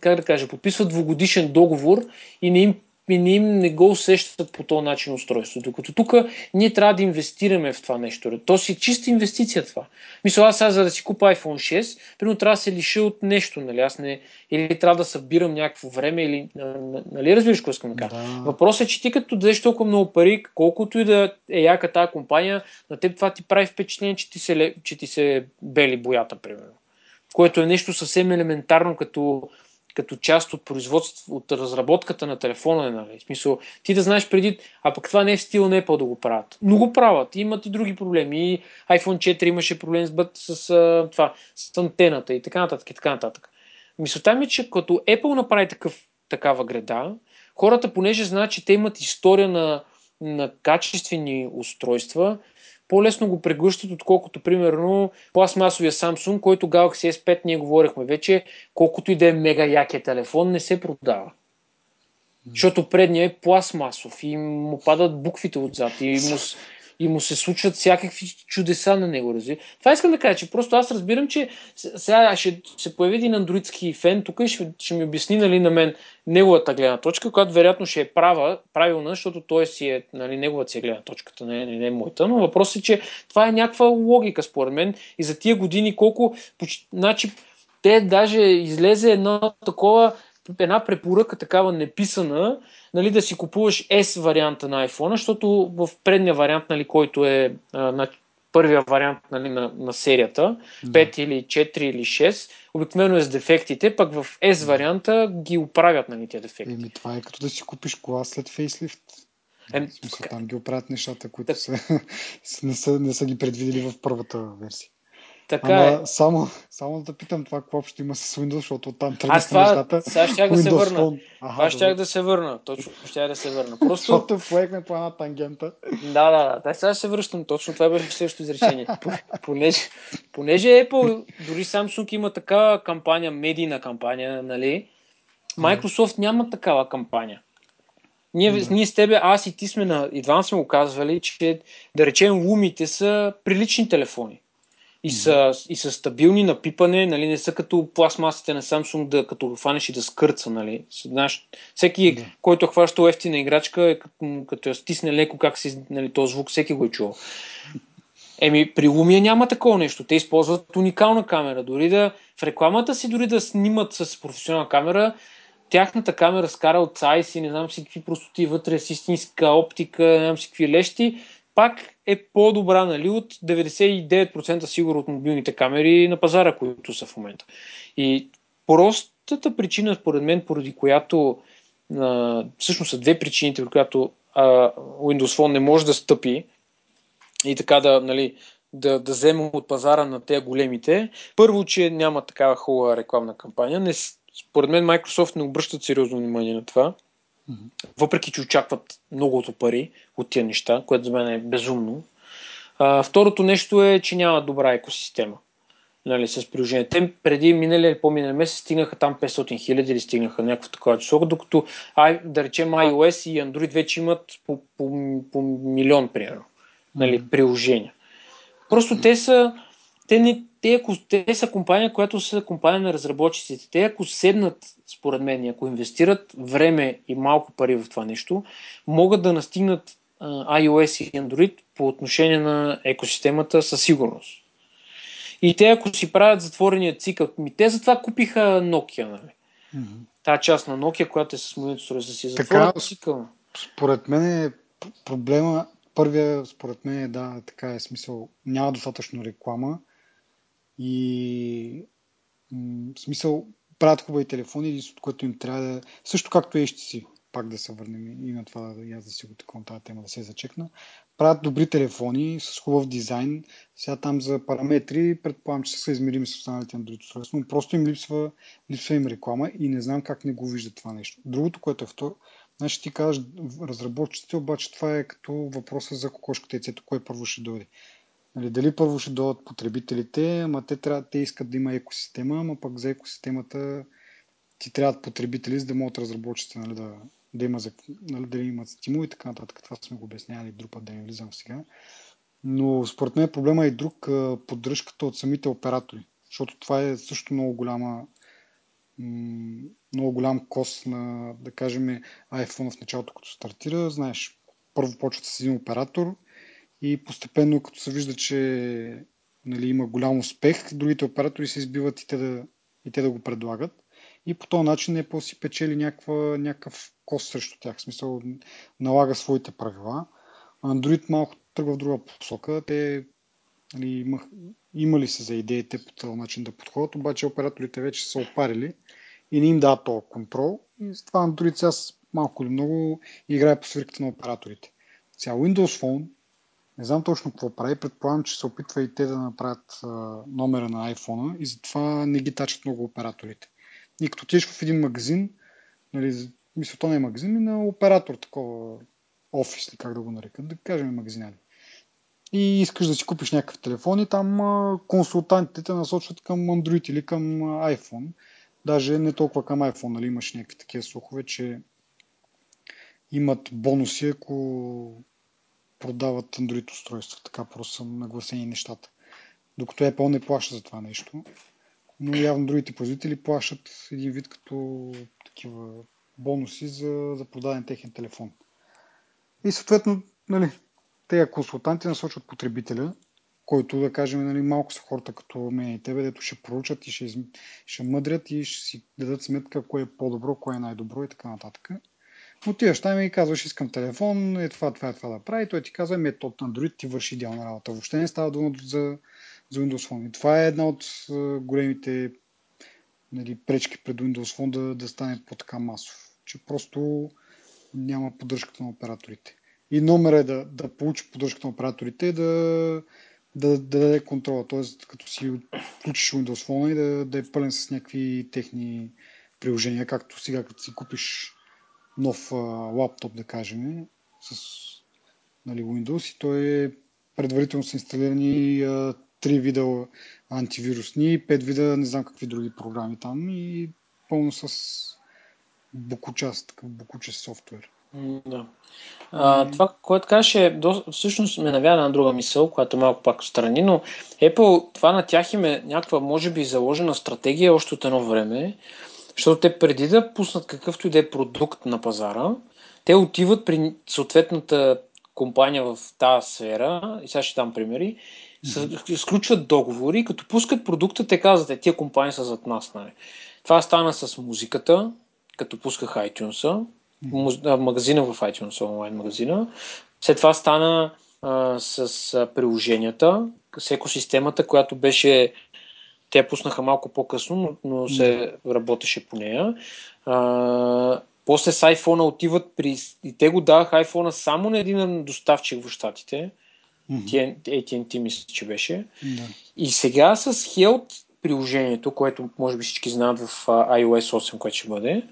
как да кажа, подписват двогодишен договор и не им не, им не го усещат по този начин устройство. Докато тук ние трябва да инвестираме в това нещо. То си чиста инвестиция това. Мисля, аз сега за да си купа iPhone 6, примерно трябва да се лиша от нещо, нали? Аз не, или трябва да събирам някакво време, или, нали разбираш какво искам да кажа? Да. Въпросът е, че ти като дадеш толкова много пари, колкото и да е яка тази компания, на теб това ти прави впечатление, че ти се, че ти се бели боята, примерно. Което е нещо съвсем елементарно, като като част от производство, от разработката на телефона. Нали? Смисъл, ти да знаеш преди, а пък това не е в стил на Apple да го правят. Но го правят. Имат и други проблеми. И iPhone 4 имаше проблем с, с, с, това, с антената и така нататък. И така нататък. Мисълта ми е, че като Apple направи такъв, такава града, хората, понеже знаят, че те имат история на, на качествени устройства, по-лесно го преглъщат, отколкото примерно пластмасовия Samsung, който Galaxy S5 ние говорихме вече, колкото и да е мега якия телефон, не се продава. Защото предния е пластмасов и му падат буквите отзад и му, и му се случват всякакви чудеса на него. Рази. Това искам да кажа, че просто аз разбирам, че сега ще се появи един андроидски фен тук и ще, ще ми обясни нали, на мен неговата гледна точка, която вероятно ще е права, правилна, защото той си е, нали, неговата си е гледна точката, не, не, не е моята, но въпросът е, че това е някаква логика според мен и за тия години колко, значи, те даже излезе едно такова, една препоръка такава неписана, нали, да си купуваш S варианта на iPhone, защото в предния вариант, нали, който е а, на първия вариант нали, на, на серията, да. 5 или 4 или 6, обикновено е с дефектите, пък в S варианта ги оправят нали, тези дефекти. Еми, това е като да си купиш кола след фейслифт. Е, смисъл, там ги оправят нещата, които так... са, не, са, не са ги предвидели в първата версия. Така Ама, е. Само, само да питам това, какво общо има с Windows, защото оттам тръгна Аз това, нещата. Сега ще да се върна. Ага, това ще да се върна. Точно ще да се върна. Просто... защото поехме по една тангента. Да, да, да. Сега се връщам. Точно това беше следващото изречение. Понеже, понеже Apple, дори Samsung има такава кампания, медийна кампания, нали? Microsoft няма такава кампания. Ние, да. ние с тебе, аз и ти сме на, и двама сме го казвали, че да речем лумите са прилични телефони и са, и са стабилни на пипане, нали, не са като пластмасите на Samsung, да, като го фанеш и да скърца. Нали. Знаеш, всеки, да. който е хващал ефтина играчка, е като, като я стисне леко как си, нали, този звук, всеки го е чувал. Еми, при Lumia няма такова нещо. Те използват уникална камера. Дори да в рекламата си, дори да снимат с професионална камера, тяхната камера скара от сайси, не знам си какви простоти вътре, с истинска оптика, не знам си какви лещи, пак е по-добра нали, от 99% сигурно от мобилните камери на пазара, които са в момента. И простата причина, според мен, поради която а, всъщност са две причините, при която а, Windows Phone не може да стъпи и така да, нали, да, да вземе от пазара на тези големите. Първо, че няма такава хубава рекламна кампания. Не, според мен Microsoft не обръщат сериозно внимание на това. Mm-hmm. Въпреки, че очакват многото пари от тия неща, което за мен е безумно. А, второто нещо е, че няма добра екосистема нали, с приложение. Те преди миналия или по-миналия месец стигнаха там 500 хиляди или стигнаха някакво такова число, докато да речем iOS и Android вече имат по, по, по милион, примерно, нали, приложения. Просто те са, те, не, те, ако, те са компания, която са компания на разработчиците. Те ако седнат, според мен, ако инвестират време и малко пари в това нещо, могат да настигнат iOS и Android по отношение на екосистемата със сигурност. И те, ако си правят затворения цикъл, ми те затова купиха Nokia, нали? Mm-hmm. Та част на Nokia, която е с моето устройство, да си затворят цикъл. Според мен е проблема, първия, според мен е да, така е смисъл, няма достатъчно реклама и м- смисъл правят хубави телефони, от което им трябва да... Също както е HTC, пак да се върнем и на това, и аз да си го такова тази тема да се зачекна. Правят добри телефони с хубав дизайн. Сега там за параметри, предполагам, че са измерими с останалите Android устройства, но просто им липсва, липсва им реклама и не знам как не го виждат това нещо. Другото, което е второ, значи ти казваш разработчиците, обаче това е като въпроса за кокошката и яйцето, кое първо ще дойде. Нали, дали първо ще дойдат потребителите, ама те, трябва, те искат да има екосистема, ама пък за екосистемата ти трябват потребители, за да могат разработчиците нали, да, да, има, нали, да имат стимул и така нататък. Това сме го обяснявали друг път, да не влизам сега. Но според мен проблема е и друг поддръжката от самите оператори. Защото това е също много голяма много голям кост на, да кажем, iPhone в началото, като стартира. Знаеш, първо почват с един оператор и постепенно, като се вижда, че нали, има голям успех, другите оператори се избиват и те да, и те да го предлагат. И по този начин Apple си печели някаква, някакъв кост срещу тях. В смисъл, налага своите правила. Android малко тръгва в друга посока. Те нали, имах, имали се за идеите по този начин да подходят, обаче операторите вече са опарили и не им дават този контрол. И с това Android сега малко или много играе по свирката на операторите. Сега Windows Phone, не знам точно какво прави, предполагам, че се опитва и те да направят а, номера на iPhone и затова не ги тачат много операторите. И като отидеш в един магазин, нали, мисля, то не е магазин, и на оператор такова офис, ли как да го нарекат, да кажем магазинали. И искаш да си купиш някакъв телефон и там консултантите те насочват към Android или към iPhone. Даже не толкова към iPhone, нали имаш някакви такива слухове, че имат бонуси, ако продават Android устройства. Така просто са нагласени нещата. Докато Apple не плаща за това нещо. Но явно другите производители плащат един вид като такива бонуси за, за продаден техен телефон. И съответно, нали, тези консултанти насочват потребителя, който да кажем, нали, малко са хората като мен и тебе, дето ще проучат и ще, ще мъдрят и ще си дадат сметка кое е по-добро, кое е най-добро и така нататък. Отиваш там и казваш, искам телефон, е това, това, е това да прави. Той ти казва, ами от Android ти върши идеална работа. Въобще не става дума за, за Windows Phone. И това е една от големите нали, пречки пред Windows Phone да, да стане по-така масов. Че просто няма поддръжката на операторите. И номер е да, да получи поддръжката на операторите, да, да, да даде контрола. Тоест, като си включиш Windows Phone и да, да е пълен с някакви техни приложения, както сега, като си купиш нов а, лаптоп, да кажем, с нали, Windows и той е предварително са инсталирани а, три вида антивирусни, пет вида не знам какви други програми там и пълно с букучаст, такъв букучест софтуер. Да. А, това, което кажеш, е, до, всъщност ме навява на друга мисъл, която малко пак страни, но Apple, това на тях им е някаква, може би, заложена стратегия още от едно време, защото те преди да пуснат какъвто и да е продукт на пазара, те отиват при съответната компания в тази сфера, и сега ще дам примери, сключват договори, като пускат продукта, те казват, е, тия компании са зад нас. Нали. Това стана с музиката, като пусках iTunes, магазина в iTunes, онлайн магазина. След това стана а, с приложенията, с екосистемата, която беше те пуснаха малко по-късно, но, но се работеше по нея. А, после с iPhone отиват при... И те го даваха iPhone само на един доставчик в Штатите. Mm-hmm. AT&T мисля, че беше. Да. И сега с Health приложението, което може би всички знаят в iOS 8, което ще бъде,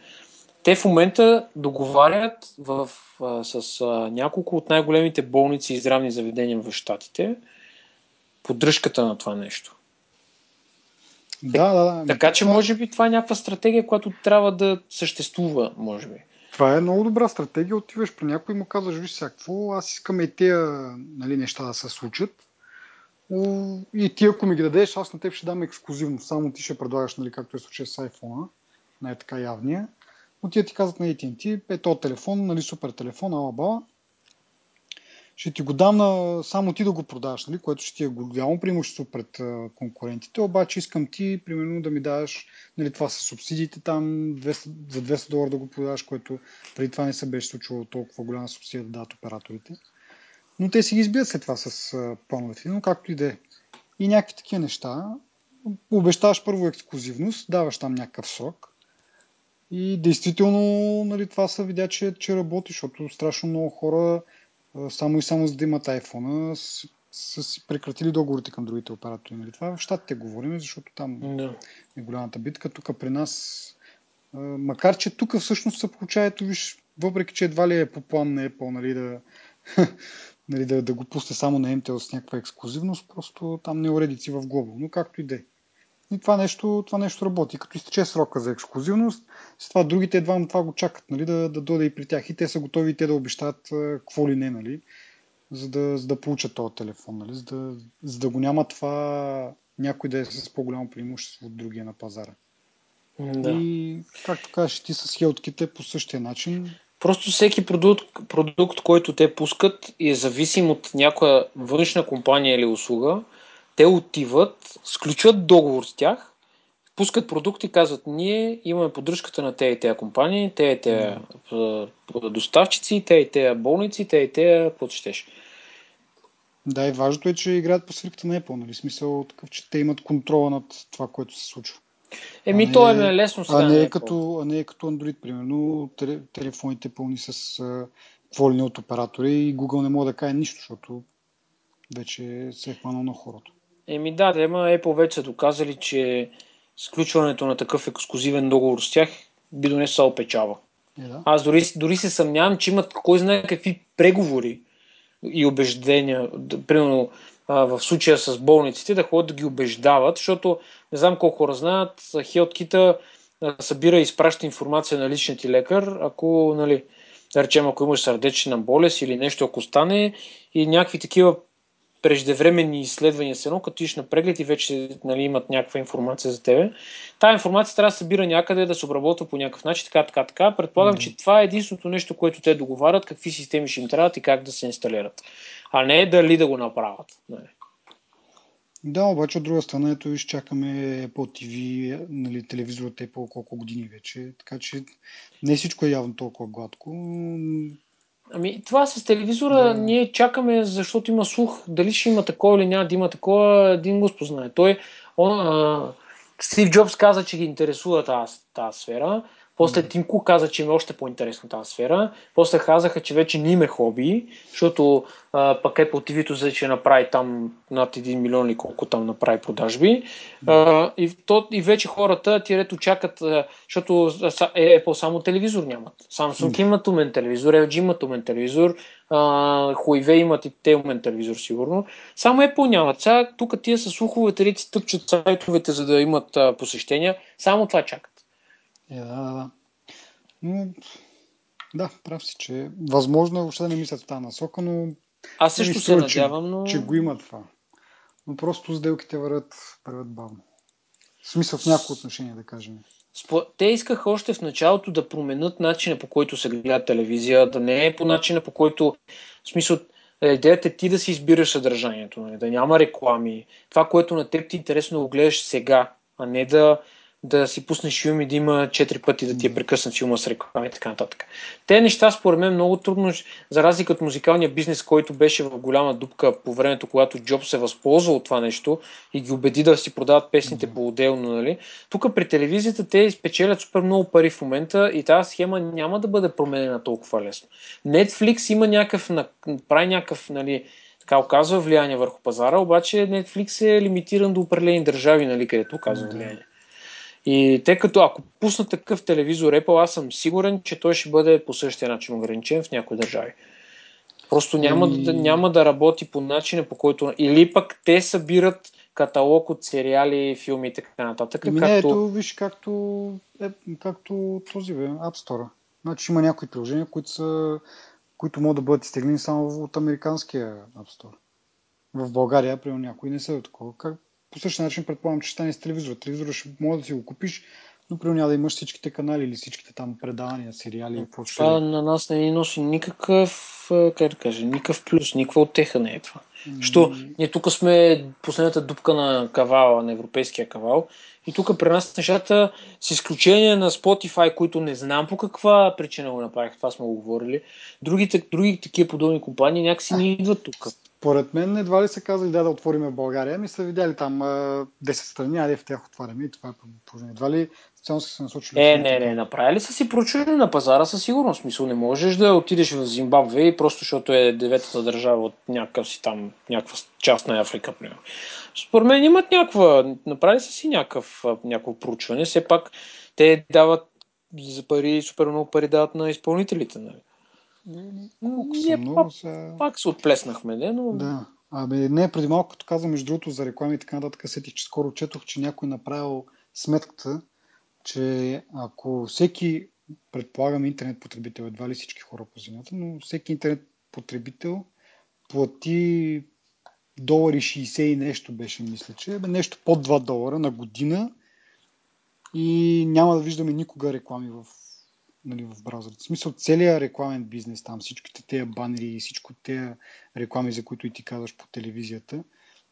те в момента договарят в, а, с а, няколко от най-големите болници и здравни заведения в Штатите поддръжката на това нещо. Да, да, да. Така че, може би, това е някаква стратегия, която трябва да съществува, може би. Това е много добра стратегия. Отиваш при някой и му казваш, виж сега какво, аз искам и тия нали, неща да се случат. И ти, ако ми ги дадеш, аз на теб ще дам ексклюзивно. Само ти ще предлагаш, нали, както е случай с iPhone, най-така явния отиват ти казват на AT&T, е то телефон, нали, супер телефон, ала бала. Ще ти го дам на, само ти да го продаваш, нали, което ще ти е голямо преимущество пред конкурентите, обаче искам ти, примерно, да ми даш, нали, това са субсидиите там, 200, за 200 долара да го продаваш, което преди това не се беше случило толкова голяма субсидия да дадат операторите. Но те си ги избият след това с плановете, но както и да е. И някакви такива неща. Обещаваш първо ексклюзивност, даваш там някакъв срок, и действително нали, това се видя, че, че работи, защото страшно много хора само и само за да имат iPhone са, си прекратили договорите към другите оператори. Нали? Това в щатите говорим, защото там да. е голямата битка. Тук при нас, макар че тук всъщност се получава, ето виж, въпреки че едва ли е по план на Apple нали, да, нали, да, да го пусне само на MTL с някаква ексклюзивност, просто там не уредици в глобал. Но както и да е. И това нещо, това нещо работи. Като изтече срока за ексклюзивност, с това другите едва това го чакат, нали, да, да дойде и при тях. И те са готови и те да обещат какво ли не, нали, за да, за да получат този телефон, нали, за, да, за да го няма това някой да е с по-голямо преимущество от другия на пазара. Да. И, както кажеш, ти с хелтките по същия начин. Просто всеки продукт, продукт, който те пускат и е зависим от някоя външна компания или услуга, те отиват, сключват договор с тях, пускат продукти казват, ние имаме поддръжката на те и тези компании, те и тези доставчици, те и тези болници, те и тези, какво щеш. Да, и важното е, че играят по свирката на Apple, нали? Смисъл такъв, че те имат контрола над това, което се случва. Еми, не, то е лесно сега. А не, е като, а не е като Android, примерно. Телефоните пълни с волни от оператори и Google не може да каже нищо, защото вече се е хванал на хората. Еми да, да, ема Apple вече са доказали, че сключването на такъв ексклюзивен договор с тях би донесъл печава. Е, да. Аз дори, дори се съмнявам, че имат кой знае какви преговори и убеждения, примерно в случая с болниците, да ходят да ги убеждават, защото не знам колко хора знаят, хелткита събира и изпраща информация на личния ти лекар, ако, нали, да речем, ако имаш сърдечна болест или нещо, ако стане и някакви такива преждевременни изследвания с едно, като иш на преглед и вече нали, имат някаква информация за тебе. Тая информация трябва да се събира някъде, да се обработва по някакъв начин, така, така, така. Предполагам, mm-hmm. че това е единственото нещо, което те договарят, какви системи ще им трябват и как да се инсталират. А не дали да го направят. Не. Да, обаче от друга страна, ето изчакаме Apple TV, нали, телевизор от Apple колко години вече, така че не всичко е явно толкова гладко. Ами, това с телевизора да. ние чакаме, защото има слух. Дали ще има такова или няма да има такова, един го спознае. Той, он, а, Стив Джобс каза, че ги интересува тази, тази сфера. После Тим Кук каза, че им е още по-интересна тази сфера. После казаха, че вече не им е хоби, защото а, пък Apple TV за че направи там над 1 милион или колко там направи продажби. А, и, то, и вече хората ти чакат, а, защото е, Apple само телевизор нямат. Samsung имат умен телевизор, LG имат умен телевизор, Huawei имат и те умен телевизор сигурно. Само Apple нямат. Сега тук тия с слуховете рици тъпчат сайтовете, за да имат а, посещения. Само това чакат. Е, да, да, да. Но, да, прав си, че възможно е въобще да не мислят в тази насока, но... Аз също се надявам, но... Че го има това. Но просто сделките вървят, вървят бавно. В смисъл в някои отношения, да кажем. Те искаха още в началото да променят начина по който се гледа телевизия, да не е по начина по който, в смисъл, идеята е ти да си избираш съдържанието, нали? да няма реклами. Това, което на теб ти е интересно да го гледаш сега, а не да да си пуснеш филм и да има четири пъти да ти е прекъснат филма с реклами и така нататък. Те неща, според мен, много трудно, за разлика от музикалния бизнес, който беше в голяма дупка по времето, когато Джоб се възползва от това нещо и ги убеди да си продават песните mm-hmm. по-отделно. Нали? Тук при телевизията те спечелят супер много пари в момента и тази схема няма да бъде променена толкова лесно. Netflix има някакъв, прави някакъв, нали, така оказва влияние върху пазара, обаче Netflix е лимитиран до определени държави, нали, където оказва влияние. И тъй като ако пуснат такъв телевизор Apple, аз съм сигурен, че той ще бъде по същия начин ограничен в някои държави. Просто няма, и... да, няма да работи по начина по който... Или пък те събират каталог от сериали, филми и така нататък. Ами както... не, ето, виж, както, е, както този бе, App Store. Значи има някои приложения, които, са, които могат да бъдат изтеглени само от американския App Store. В България, примерно, някои не са такова. Как, по същия начин предполагам, че ще стане с телевизора. Телевизора ще може да си го купиш, но при няма да имаш всичките канали или всичките там предавания, сериали. Това ще... на нас не ни носи никакъв, как да кажа, никакъв плюс, никаква отеха не е това. Mm. Що ние тук сме последната дупка на кавала, на европейския кавал. И тук при нас нещата, с изключение на Spotify, които не знам по каква причина го направих, това сме го говорили, другите, други такива подобни компании някакси не идват тук. Поред мен едва ли са казали да, да отвориме в България, ми са видяли там 10 страни, айде в тях отваряме и това е положение. Едва ли специално са се насочили? Е, не, не, направили са си проучване на пазара със сигурност. Смисъл, не можеш да отидеш в Зимбабве и просто защото е деветата държава от някакъв си там, някаква част на Африка, примерно. Според мен имат някаква, направили са си някакъв, някакво проучване, все пак те дават за пари, супер много пари дават на изпълнителите, нали? Колко са много са... Пак се отплеснахме, не? Но... Да. Абе, не, преди малко, като каза между другото за реклами и така нататък, сетих, че скоро четох, че някой направил сметката, че ако всеки, предполагам, интернет потребител, едва ли всички хора по земята, но всеки интернет потребител плати долари 60 и нещо беше, мисля, че нещо под 2 долара на година и няма да виждаме никога реклами в, нали, в браузърите. В смисъл целият рекламен бизнес там, всичките тези банери и всичко тези реклами, за които и ти казваш по телевизията,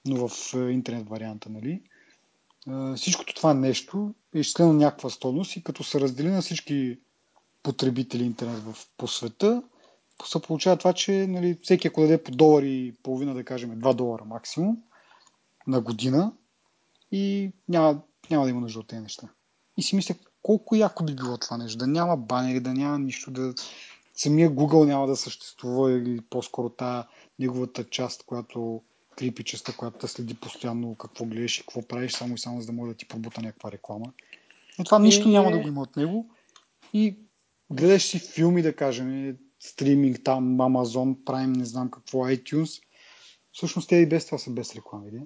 но в интернет варианта, нали? Всичкото това нещо е изчислено някаква стойност и като се раздели на всички потребители интернет в, по света, се получава това, че нали, всеки ако даде по долар и половина, да кажем 2 долара максимум на година и няма, няма да има нужда от тези неща. И си мисля, колко яко би било това нещо. Да няма банери, да няма нищо, да самия Google няма да съществува или по-скоро тази неговата част, която крипичеста, която те следи постоянно какво гледаш и какво правиш, само и само за да може да ти пробута някаква реклама. И това нищо и... няма да го има от него. И гледаш си филми, да кажем, стриминг там, Amazon Prime, не знам какво, iTunes. Всъщност те и без това са без реклами. Да?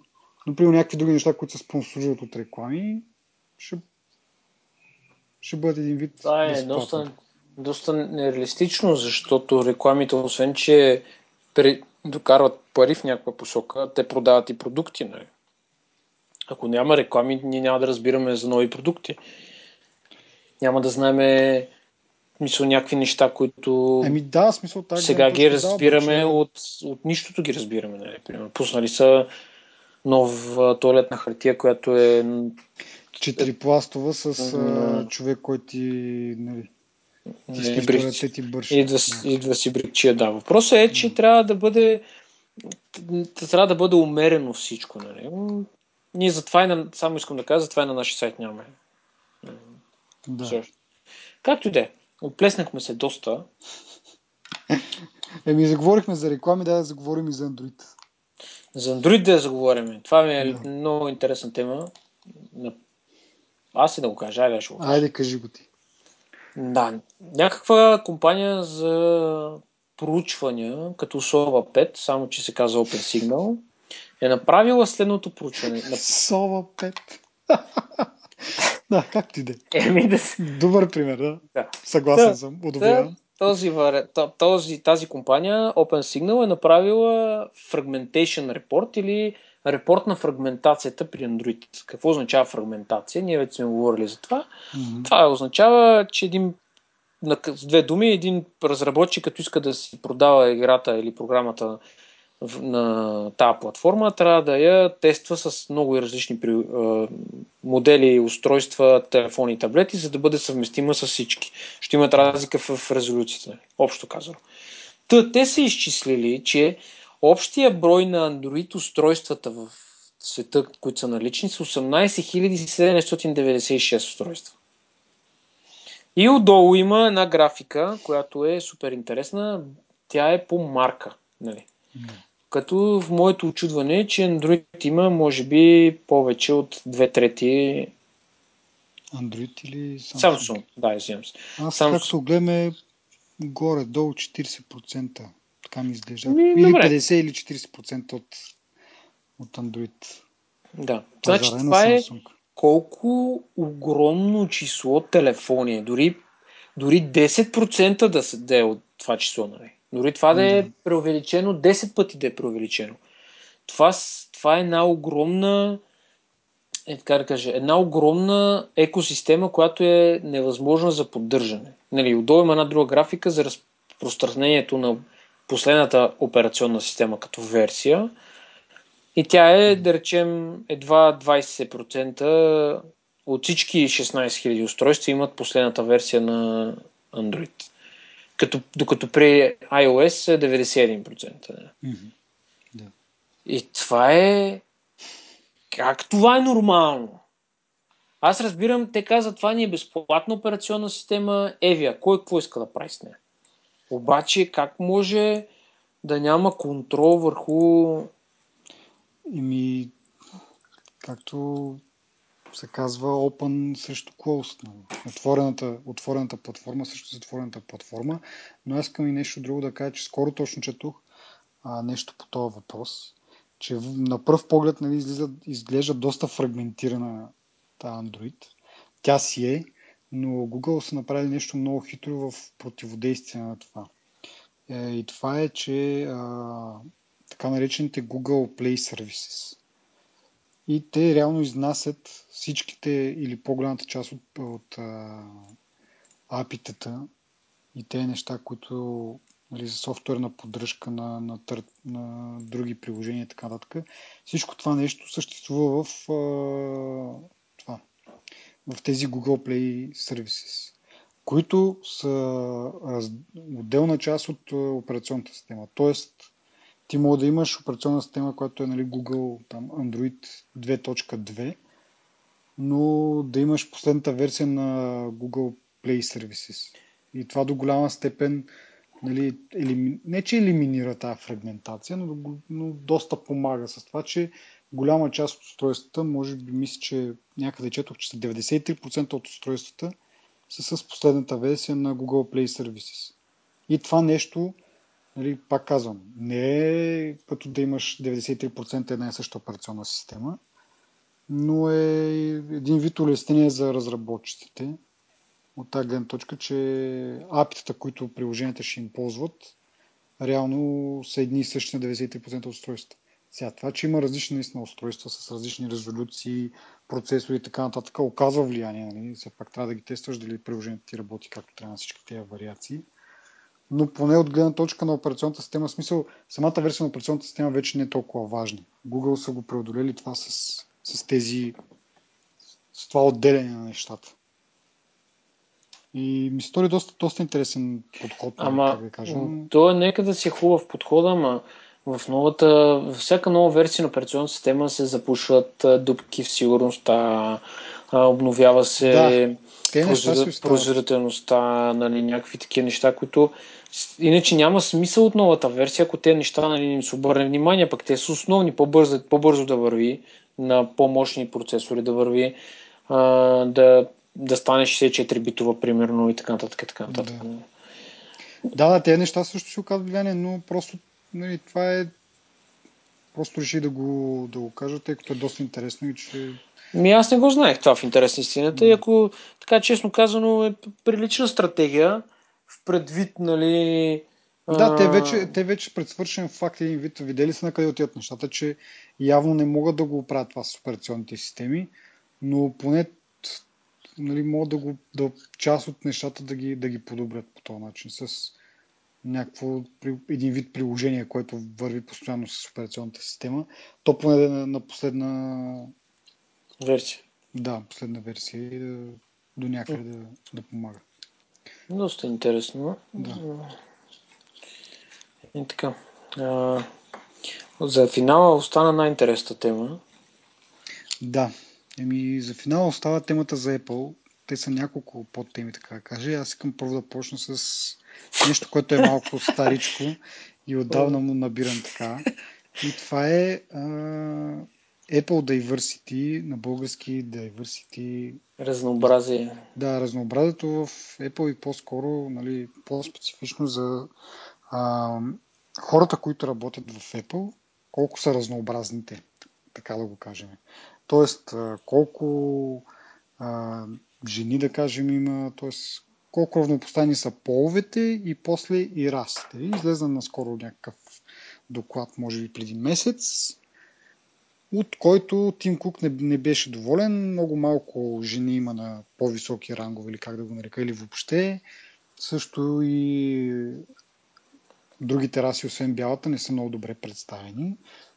Но при някакви други неща, които се спонсорират от реклами, ще, ще бъде един вид. Това е доста, доста нереалистично, защото рекламите, освен че докарват пари в някаква посока, те продават и продукти. Нали? Ако няма реклами, ние няма да разбираме за нови продукти. Няма да знаем мисъл, някакви неща, които Еми да, смисъл, тази сега ги разбираме да, от, от нищото ги разбираме. Нали? Примерно, пуснали са нов туалетна хартия, която е четирипластова с а, човек, който ти нали, ти брик... ти бърши. Идва, да. идва си брикчия, да. Въпросът е, че трябва да бъде трябва да бъде умерено всичко. Нали? Ние затова и на, само искам да кажа, затова и на нашия сайт нямаме. Да. Както и да е. Отплеснахме се доста. Еми, заговорихме за реклами, да, да заговорим и за Android. За Android да заговорим. Това ми е да. много интересна тема. Аз и да го кажа, айде ще го кажа. Айде, кажи го ти. Да, някаква компания за проучвания, като Sova 5, само че се казва Open Signal, е направила следното проучване. Sova 5. да, как ти де? Еми да Добър пример, да. да. Съгласен да, съм, одобрявам. Този, този, тази компания, Open Signal, е направила Fragmentation Report или репорт на фрагментацията при Android. Какво означава фрагментация? Ние вече сме говорили за това. Mm-hmm. Това означава, че един с две думи, един разработчик, като иска да си продава играта или програмата на тази платформа, трябва да я тества с много различни модели, устройства, телефони и таблети, за да бъде съвместима с всички. Ще имат разлика в резолюцията, общо казано. Та, те са изчислили, че общия брой на Android устройствата в света, които са налични, са 18 796 устройства. И отдолу има една графика, която е супер интересна. Тя е по марка. Нали? Mm. Като в моето очудване е, че Android има, може би, повече от две трети. Android или Samsung? Samsung, да, извинявам се. Аз Samsung... както гледаме горе-долу 40%. Така ми изглежда. Ми, или добре. 50 или 40% от, от Android. Да. Значи това е колко огромно число телефони е. Дори, дори 10% да, се, да е от това число. Нали? Дори това да е преувеличено, 10 пъти да е преувеличено. Това, това е една огромна е, така да кажа, една огромна екосистема, която е невъзможна за поддържане. Нали, отдолу има една друга графика за разпространението на последната операционна система като версия. И тя е, да речем, едва 20% от всички 16 000 устройства имат последната версия на Android. Като, докато при iOS е 91%. Mm-hmm. Да. И това е... Как това е нормално? Аз разбирам, те казват, това ни е безплатна операционна система, Евия, кой какво иска да прави с нея? Обаче как може да няма контрол върху... Ими, както се казва open срещу closed. Нали? Отворената, отворената платформа срещу затворената платформа. Но аз искам и нещо друго да кажа, че скоро точно четох а, нещо по този въпрос. Че на пръв поглед нали, излиза, изглежда доста фрагментирана тази Android. Тя си е, но Google са направили нещо много хитро в противодействие на това. Е, и това е, че а, така наречените Google Play Services. и те реално изнасят всичките или по-голямата част от, от апитата и те неща, които нали, за софтуерна поддръжка на, на, тър, на други приложения и така нататък. Всичко това нещо съществува в, а, в тези Google Play Services, които са отделна част от операционната система. Тоест, ти може да имаш операционна система, която е нали, Google там, Android 2.2, но да имаш последната версия на Google Play Services. И това до голяма степен нали, елими... не че елиминира тази фрагментация, но, но доста помага с това, че голяма част от устройствата, може би мисля, че някъде четох, че са 93% от устройствата са с последната версия на Google Play Services. И това нещо, нали, пак казвам, не е като да имаш 93% една и съща операционна система, но е един вид улеснение за разработчиците от тази гледна точка, че апитата, които приложенията ще им ползват, реално са едни и същи на 93% от устройствата. Сега това, че има различни наистина устройства с различни резолюции, процесори и така нататък, оказва влияние. Нали? Все пак трябва да ги тестваш дали приложението ти работи както трябва на всички тези вариации. Но поне от гледна точка на операционната система, смисъл, самата версия на операционната система вече не е толкова важна. Google са го преодолели това с, с тези с това отделяне на нещата. И ми стори доста, доста интересен подход. Нали, ама, да кажа. то е нека да си хубав подход, ама в новата, във всяка нова версия на операционна система се запушват дупки в сигурността, обновява се да, прозирателността, нали, някакви такива неща, които иначе няма смисъл от новата версия, ако те неща нали, им се обърне внимание, пък те са основни, по-бързо, по-бързо да върви, на по-мощни процесори да върви, а, да да стане 64 битова, примерно, и така нататък. Така нататък. Да. да, да, тези неща също ще оказват влияние, но просто нали, това е просто реши да го, да го кажа, тъй като е доста интересно и че... Ми аз не го знаех това в интерес на истината. И ако, така честно казано, е прилична стратегия в предвид, нали... Да, те вече, те вече пред свършен факт един вид видели са на къде отиват нещата, че явно не могат да го правят това с операционните системи, но поне нали, могат да го, да, част от нещата да ги, да ги подобрят по този начин с някакво един вид приложение, което върви постоянно с операционната система. То поне е на, на последна версия. Да, последна версия и да, до някъде да, да помага. Доста интересно. Да. И така. А, за финала остана най-интересната тема. Да, Еми, за финал остава темата за Apple. Те са няколко подтеми, така да кажа. Аз искам първо да почна с нещо, което е малко старичко и отдавна му набирам така. И това е а, Apple Diversity, на български Diversity. Разнообразие. Да, разнообразието в Apple и по-скоро, нали, по-специфично за а, хората, които работят в Apple, колко са разнообразните, така да го кажем. Тоест, колко а, жени, да кажем, има, т.е. колко равнопоставени са половете и после и расите. Излезна наскоро някакъв доклад, може би преди месец, от който Тим Кук не, не беше доволен. Много малко жени има на по-високи рангове, или как да го нарека, или въобще. Също и другите раси, освен бялата, не са много добре представени.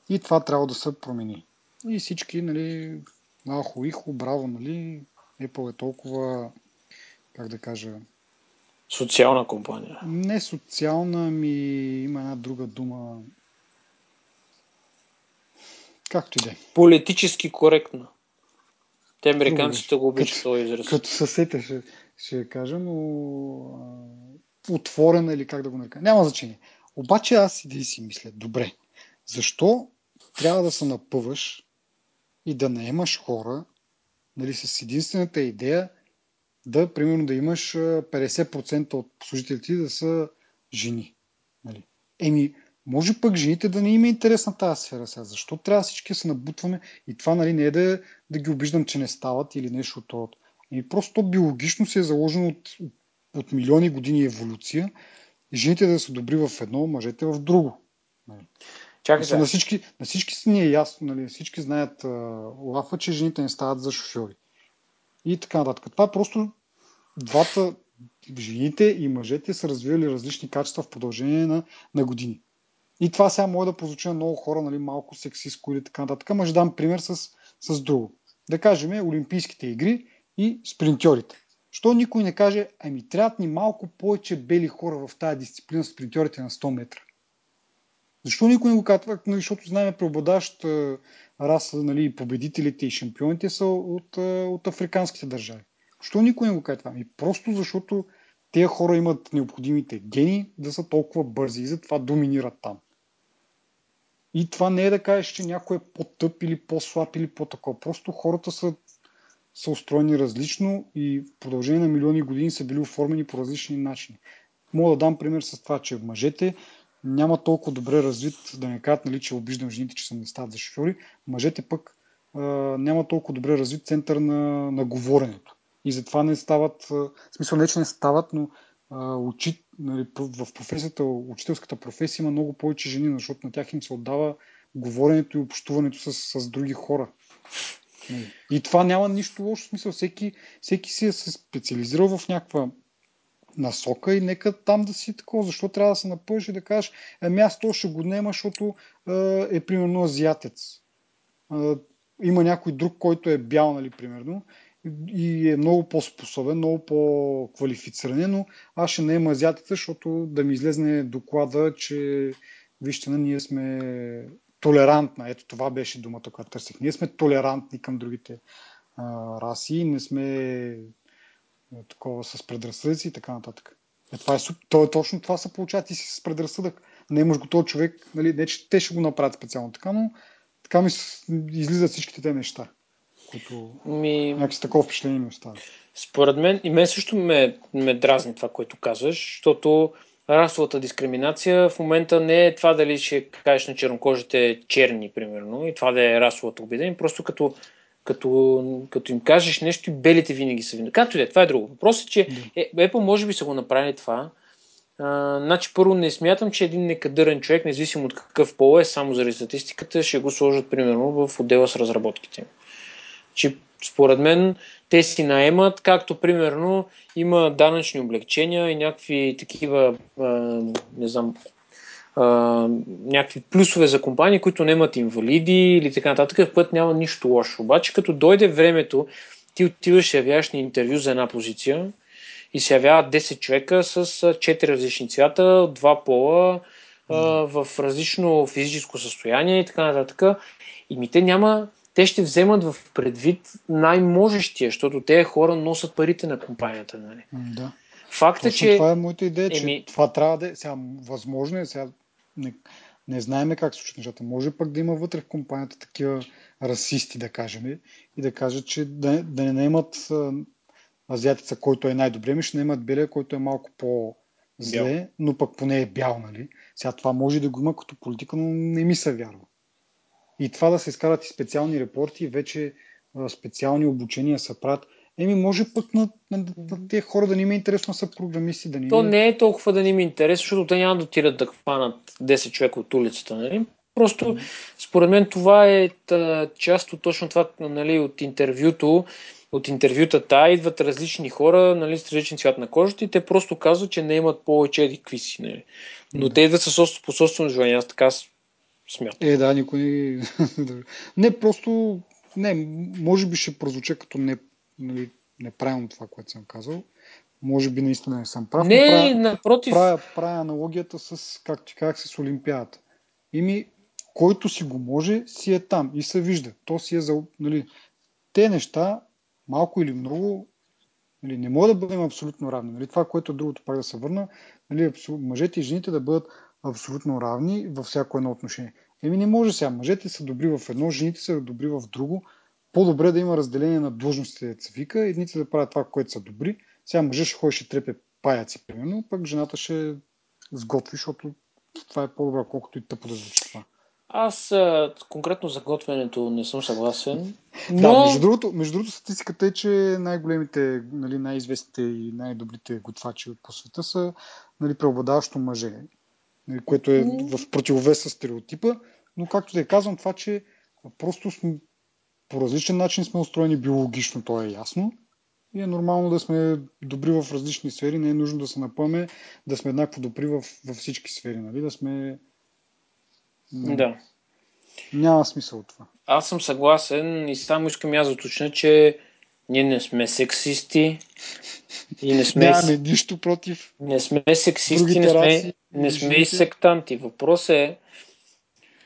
И това трябва да се промени. И всички, нали, ахо, ихо, браво, нали, Apple е толкова, как да кажа... Социална компания. Не социална, ми има една друга дума. Както и да е. Политически коректна. Те американците го обичат този израз. Като съсете ще, ще кажа, но а, отворена или как да го нарека. Няма значение. Обаче аз и да си мисля, добре, защо трябва да се напъваш и да наемаш хора нали, с единствената идея да, примерно, да имаш 50% от служителите да са жени. Нали. Еми, може пък жените да не има интерес на тази сфера сега. Защо трябва всички да се набутваме? И това нали, не е да, да ги обиждам, че не стават или нещо от това. Еми, просто биологично се е заложено от, от милиони години еволюция. Жените да са добри в едно, мъжете в друго. Нали. Чакай на, всички, на всички си ни е ясно, нали, всички знаят а, лафа, че жените не стават за шофьори. И така нататък. Това е просто двата, жените и мъжете са развивали различни качества в продължение на, на години. И това сега може да прозвучи на много хора, нали, малко сексистко или така нататък. Ама ще дам пример с, с друго. Да кажем Олимпийските игри и спринтьорите. Що никой не каже, ами трябват ни малко повече бели хора в тази дисциплина спринтьорите на 100 метра. Защо никой не го казва? Нали, защото знаем преобладаща раса, нали, победителите и шампионите са от, от африканските държави. Защо никой не го казва това? Ами просто защото тези хора имат необходимите гени да са толкова бързи и затова доминират там. И това не е да кажеш, че някой е по-тъп или по-слаб или по-такова. Просто хората са, са устроени различно и в продължение на милиони години са били оформени по различни начини. Мога да дам пример с това, че мъжете няма толкова добре развит, да не кажат, нали, че обиждам жените, че са не стават за шофьори, мъжете пък а, няма толкова добре развит център на, на говоренето. И затова не стават, в смисъл не, че не стават, но а, учи, нали, в професията, учителската професия има много повече жени, защото на тях им се отдава говоренето и общуването с, с други хора. И това няма нищо лошо смисъл. Всеки, всеки си е се специализирал в някаква насока и нека там да си такова. Защо трябва да се напъжи и да кажеш, ами аз то ще го нема, защото е, е примерно азиатец. Е, има някой друг, който е бял, нали, примерно, и е много по-способен, много по-квалифициран, но аз ще не имам азиатица, защото да ми излезне доклада, че вижте, ние сме толерантна. Ето това беше думата, която търсих. Ние сме толерантни към другите а, раси, не сме такова с предразсъдъци и така нататък. Е, това е, то, е точно това се получава ти си с предразсъдък. Не имаш го този човек, нали, не че те ще го направят специално така, но така ми излизат всичките те неща които ми... някакси такова впечатление ми остава. Според мен, и мен също ме, ме дразни това, което казваш, защото расовата дискриминация в момента не е това дали ще кажеш на чернокожите черни, примерно, и това да е расовата обида, просто като, като, като им кажеш нещо и белите винаги са винаги. Както и да е, това е друго. Въпросът е, че е, Apple може би са го направили това. А, значи, първо не смятам, че един некадърен човек, независимо от какъв пол е, само заради статистиката, ще го сложат, примерно, в отдела с разработките че според мен те си наемат, както примерно има данъчни облегчения и някакви такива, а, не знам, а, някакви плюсове за компании, които немат инвалиди или така нататък, в което няма нищо лошо. Обаче като дойде времето, ти отиваш и явяваш на интервю за една позиция и се явяват 10 човека с 4 различни цвята, два пола, а, в различно физическо състояние и така нататък. И ми те няма, те ще вземат в предвид най-можещия, защото те хора носят парите на компанията. Нали? Да. Факт е, че... Това е моята идея, че Еми... това трябва да е... Сега, възможно е, сега не, не знаеме как се случват нещата. Може пък да има вътре в компанията такива расисти, да кажем, и да кажат, че да, да не наемат азиатица, който е най-добре, ми ще наемат белия, който е малко по-зле, бял. но пък поне е бял, нали? Сега това може да го има като политика, но не ми се вярва. И това да се изкарат и специални репорти, вече специални обучения се правят. Еми, може пък на, на, на тези хора да не има интересно са програмисти. Да не То не е толкова да не има интерес, защото те няма да отидат да хванат 10 човека от улицата. Нали? Просто, според мен, това е та, част от точно това, нали, от интервюто, от интервютата идват различни хора, нали, с различен цвят на кожата и те просто казват, че не имат повече еди какви си. Нали. Но те идват с по собствено желание. Аз така смятам. Е, да, никой не... просто... Не, може би ще прозвуча като не, нали, неправилно това, което съм казал. Може би наистина не съм прав. Не, правя, напротив. Правя, правя аналогията с, как ти казах, с Олимпиадата. Ими, който си го може, си е там и се вижда. То си е за... Нали, те неща, малко или много, нали, не може да бъдем абсолютно равни. Нали, това, което другото пак да се върна, нали, мъжете и жените да бъдат абсолютно равни във всяко едно отношение. Еми не може сега. Мъжете са добри в едно, жените са добри в друго. По-добре да има разделение на длъжностите, се вика, едните да правят това, което са добри. Сега мъжът ще ходи, ще трепе паяци, примерно, пък жената ще сготви, защото това е по-добро, колкото и тъпо да звучи това. Аз а, конкретно за готвенето не съм съгласен. Но... Да, между другото, между другото статистиката е, че най-големите, нали, най-известните и най-добрите готвачи по света са нали, преобладаващо мъже. Нали, което е в противовес с стереотипа. но както да я казвам, това, че просто сме, по различен начин сме устроени биологично, то е ясно. И е нормално да сме добри в различни сфери, не е нужно да се напъме да сме еднакво добри в, във всички сфери, нали? Да сме... Да. Няма смисъл от това. Аз съм съгласен и само искам аз да уточня, че ние не сме сексисти и не сме... Нямаме нищо против. Не сме сексисти, не сме, не сме и сектанти. Въпрос е,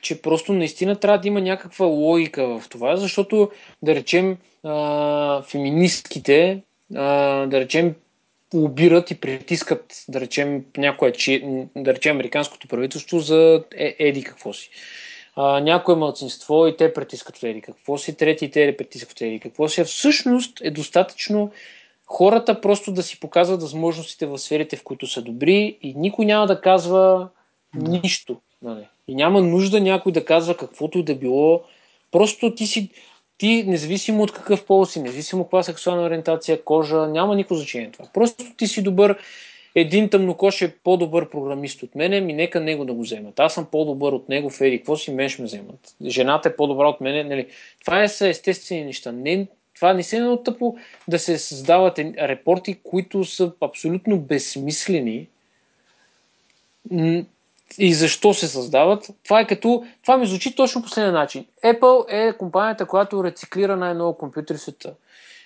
че просто наистина трябва да има някаква логика в това, защото, да речем, а, феминистките, а, да речем, лобират и притискат, да речем, някое, да речем, американското правителство за е, еди какво си а, някое мълцинство и те притискат еди какво си, трети и те притискат еди какво си. А всъщност е достатъчно хората просто да си показват възможностите в сферите, в които са добри и никой няма да казва нищо. Нали? И няма нужда някой да казва каквото и да било. Просто ти си, ти, независимо от какъв пол си, независимо каква сексуална ориентация, кожа, няма никакво значение това. Просто ти си добър един тъмнокош е по-добър програмист от мене, ми нека него да го вземат. Аз съм по-добър от него в Еди, какво си мен ще ме вземат? Жената е по-добра от мене. Нали? Това е са естествени неща. Не, това не се е тъпо да се създават репорти, които са абсолютно безсмислени. И защо се създават? Това е като. Това ми звучи точно последния начин. Apple е компанията, която рециклира най-много компютри в света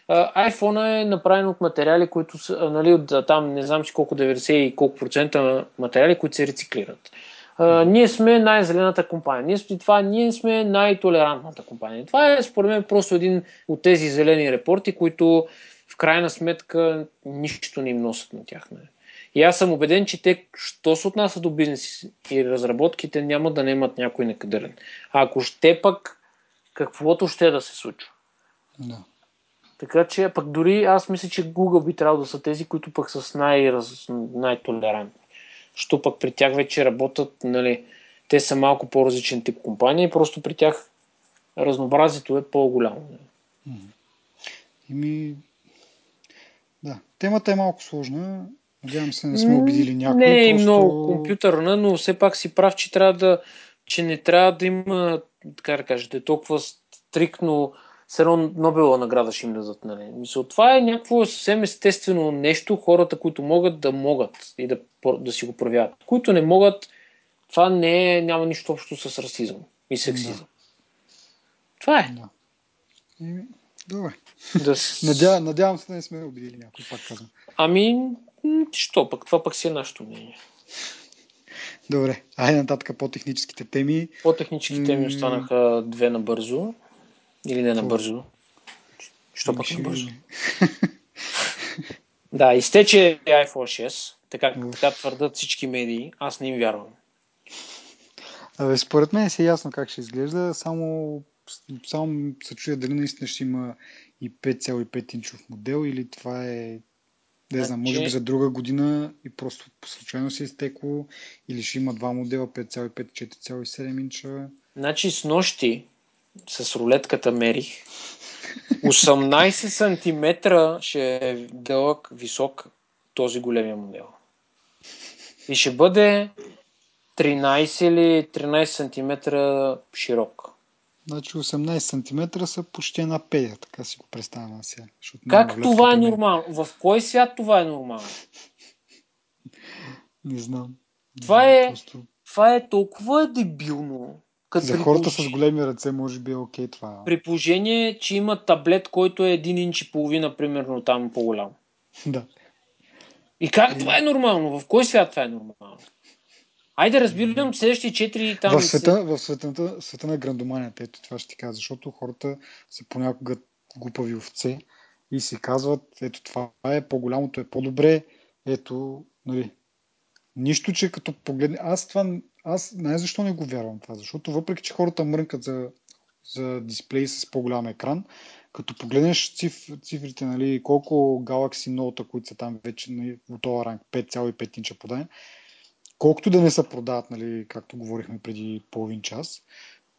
iPhone е направен от материали, които са, нали, от там не знам си колко 90 и колко процента материали, които се рециклират. Uh, ние сме най-зелената компания. Ние сме, това, ние сме най-толерантната компания. Това е, според мен, просто един от тези зелени репорти, които в крайна сметка нищо не им носят на тях. Не. И аз съм убеден, че те, що се отнася до бизнес и разработките, няма да немат някой некадърен. А ако ще пък, каквото ще да се случва. Да. Така че, пък дори аз мисля, че Google би трябвало да са тези, които пък са най- най-толерантни. Що пък при тях вече работят, нали, те са малко по-различен тип компания и просто при тях разнообразието е по-голямо. Ими, да, темата е малко сложна. Надявам се, не сме обидили някой. Не е просто... много компютърна, но все пак си прав, че трябва да, че не трябва да има, така да кажете, толкова стрикно все едно Нобела награда ще им дадат. Нали. Мисъл, това е някакво съвсем естествено нещо, хората, които могат да могат и да, да си го проявяват. Които не могат, това не е, няма нищо общо с расизъм и сексизъм. Да. Това е. Да. Добре. Да... Надя, надявам се да не сме обидили някой, пак казвам. Ами, що пък? Това пък си е нашето мнение. Добре, айде нататък по техническите теми. По техническите теми останаха две набързо. Или не набързо. Що пък набързо? да, изтече iPhone 6, така, така твърдат всички медии. Аз не им вярвам. Абе, според мен си е ясно как ще изглежда, само, само се чуя дали наистина ще има и 5,5 инчов модел или това е не знам, може би значи- за друга година и просто по случайно се изтекло или ще има два модела 5,5 4,7 инча. Значи с нощи с рулетката мерих. 18 см ще е дълъг, висок този големия модел. И ще бъде 13 или 13 см широк. Значи 18 см са почти една пея, така си го представям сега. Как това е нормално? В кой свят това е нормално? Не знам. Това е, просто... това е толкова дебилно. Като За хората с големи ръце може би е окей това. При положение, че има таблет, който е един инч и половина, примерно там по-голям. Да. И как и... това е нормално? В кой свят това е нормално? Айде разбирам следващите четири там. В света, в света, света на грандоманията, ето това ще ти кажа, защото хората са понякога глупави овце и си казват, ето това е, по-голямото е по-добре, ето, нали, нищо, че като погледне, аз това аз най защо не го вярвам това, защото въпреки, че хората мрънкат за, за дисплей с по-голям екран, като погледнеш циф, цифрите, нали, колко Galaxy Note, които са там вече нали, в този ранг 5,5 инча подание, колкото да не се продават, нали, както говорихме преди половин час,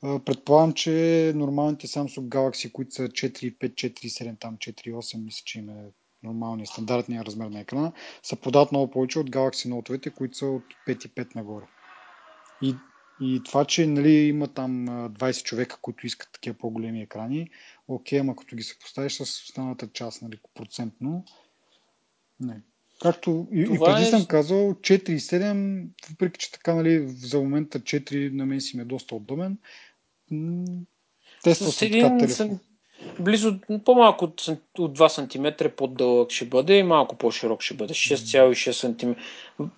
предполагам, че нормалните Samsung Galaxy, които са 4,5, 4,7, там 4,8, мисля, че им е нормалния, стандартния размер на екрана, са продават много повече от Galaxy Note, които са от 5,5 нагоре. И И това, че нали, има там 20 човека, които искат такива по-големи екрани, окей, ама като ги се поставиш с останалата част, нали, процентно, не. Както и, и преди е... съм казал, 4,7, въпреки че така, нали, за момента 4 на мен си ми е доста удобен. Тества съм така телефон. Близо, по-малко от, от 2 см по-дълъг ще бъде и малко по-широк ще бъде. 6,6 см.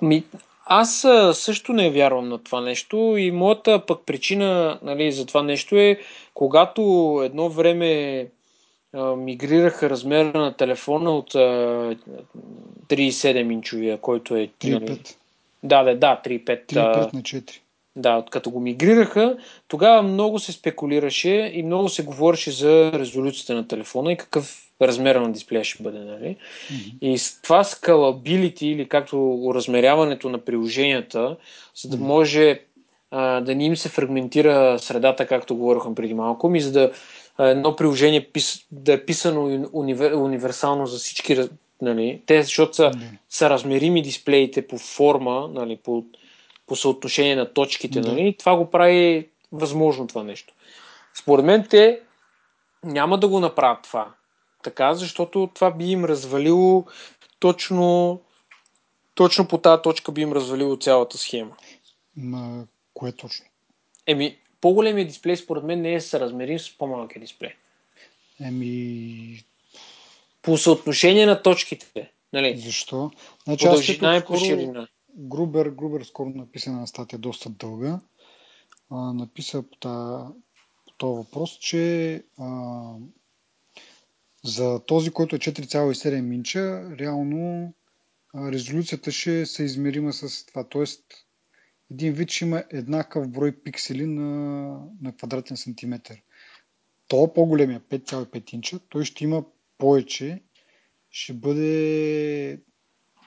Ми, аз също не вярвам на това нещо и моята пък причина нали, за това нещо е, когато едно време мигрираха размера на телефона от 3,7 инчовия, който е... 3,5. Нали, да, да, да, 3,5. 3,5 на 4. Да, като го мигрираха, тогава много се спекулираше и много се говореше за резолюцията на телефона и какъв размер на дисплея ще бъде. Нали? Mm-hmm. И с това scalability или както размеряването на приложенията, за да може а, да не им се фрагментира средата, както говорихме преди малко, ми за да едно приложение пис, да е писано универ, универсално за всички, нали? те, защото са, са размерими дисплеите по форма, нали? по по съотношение на точките. Нали? Това го прави възможно това нещо. Според мен те няма да го направят това. Така, защото това би им развалило точно, точно по тази точка би им развалило цялата схема. Кое точно? Еми, по-големия дисплей според мен не е съразмерим с по-малкия дисплей. Еми... По съотношение на точките. Нали? Защо? Значи, по дължина и по ширина. Грубер, Грубер скоро написа на статия доста дълга. А, написа по, та, по този въпрос, че а, за този, който е 4,7 инча, реално а, резолюцията ще се измерима с това. Тоест, един вид ще има еднакъв брой пиксели на, на квадратен сантиметр. То по-големия 5,5 инча, той ще има повече, ще бъде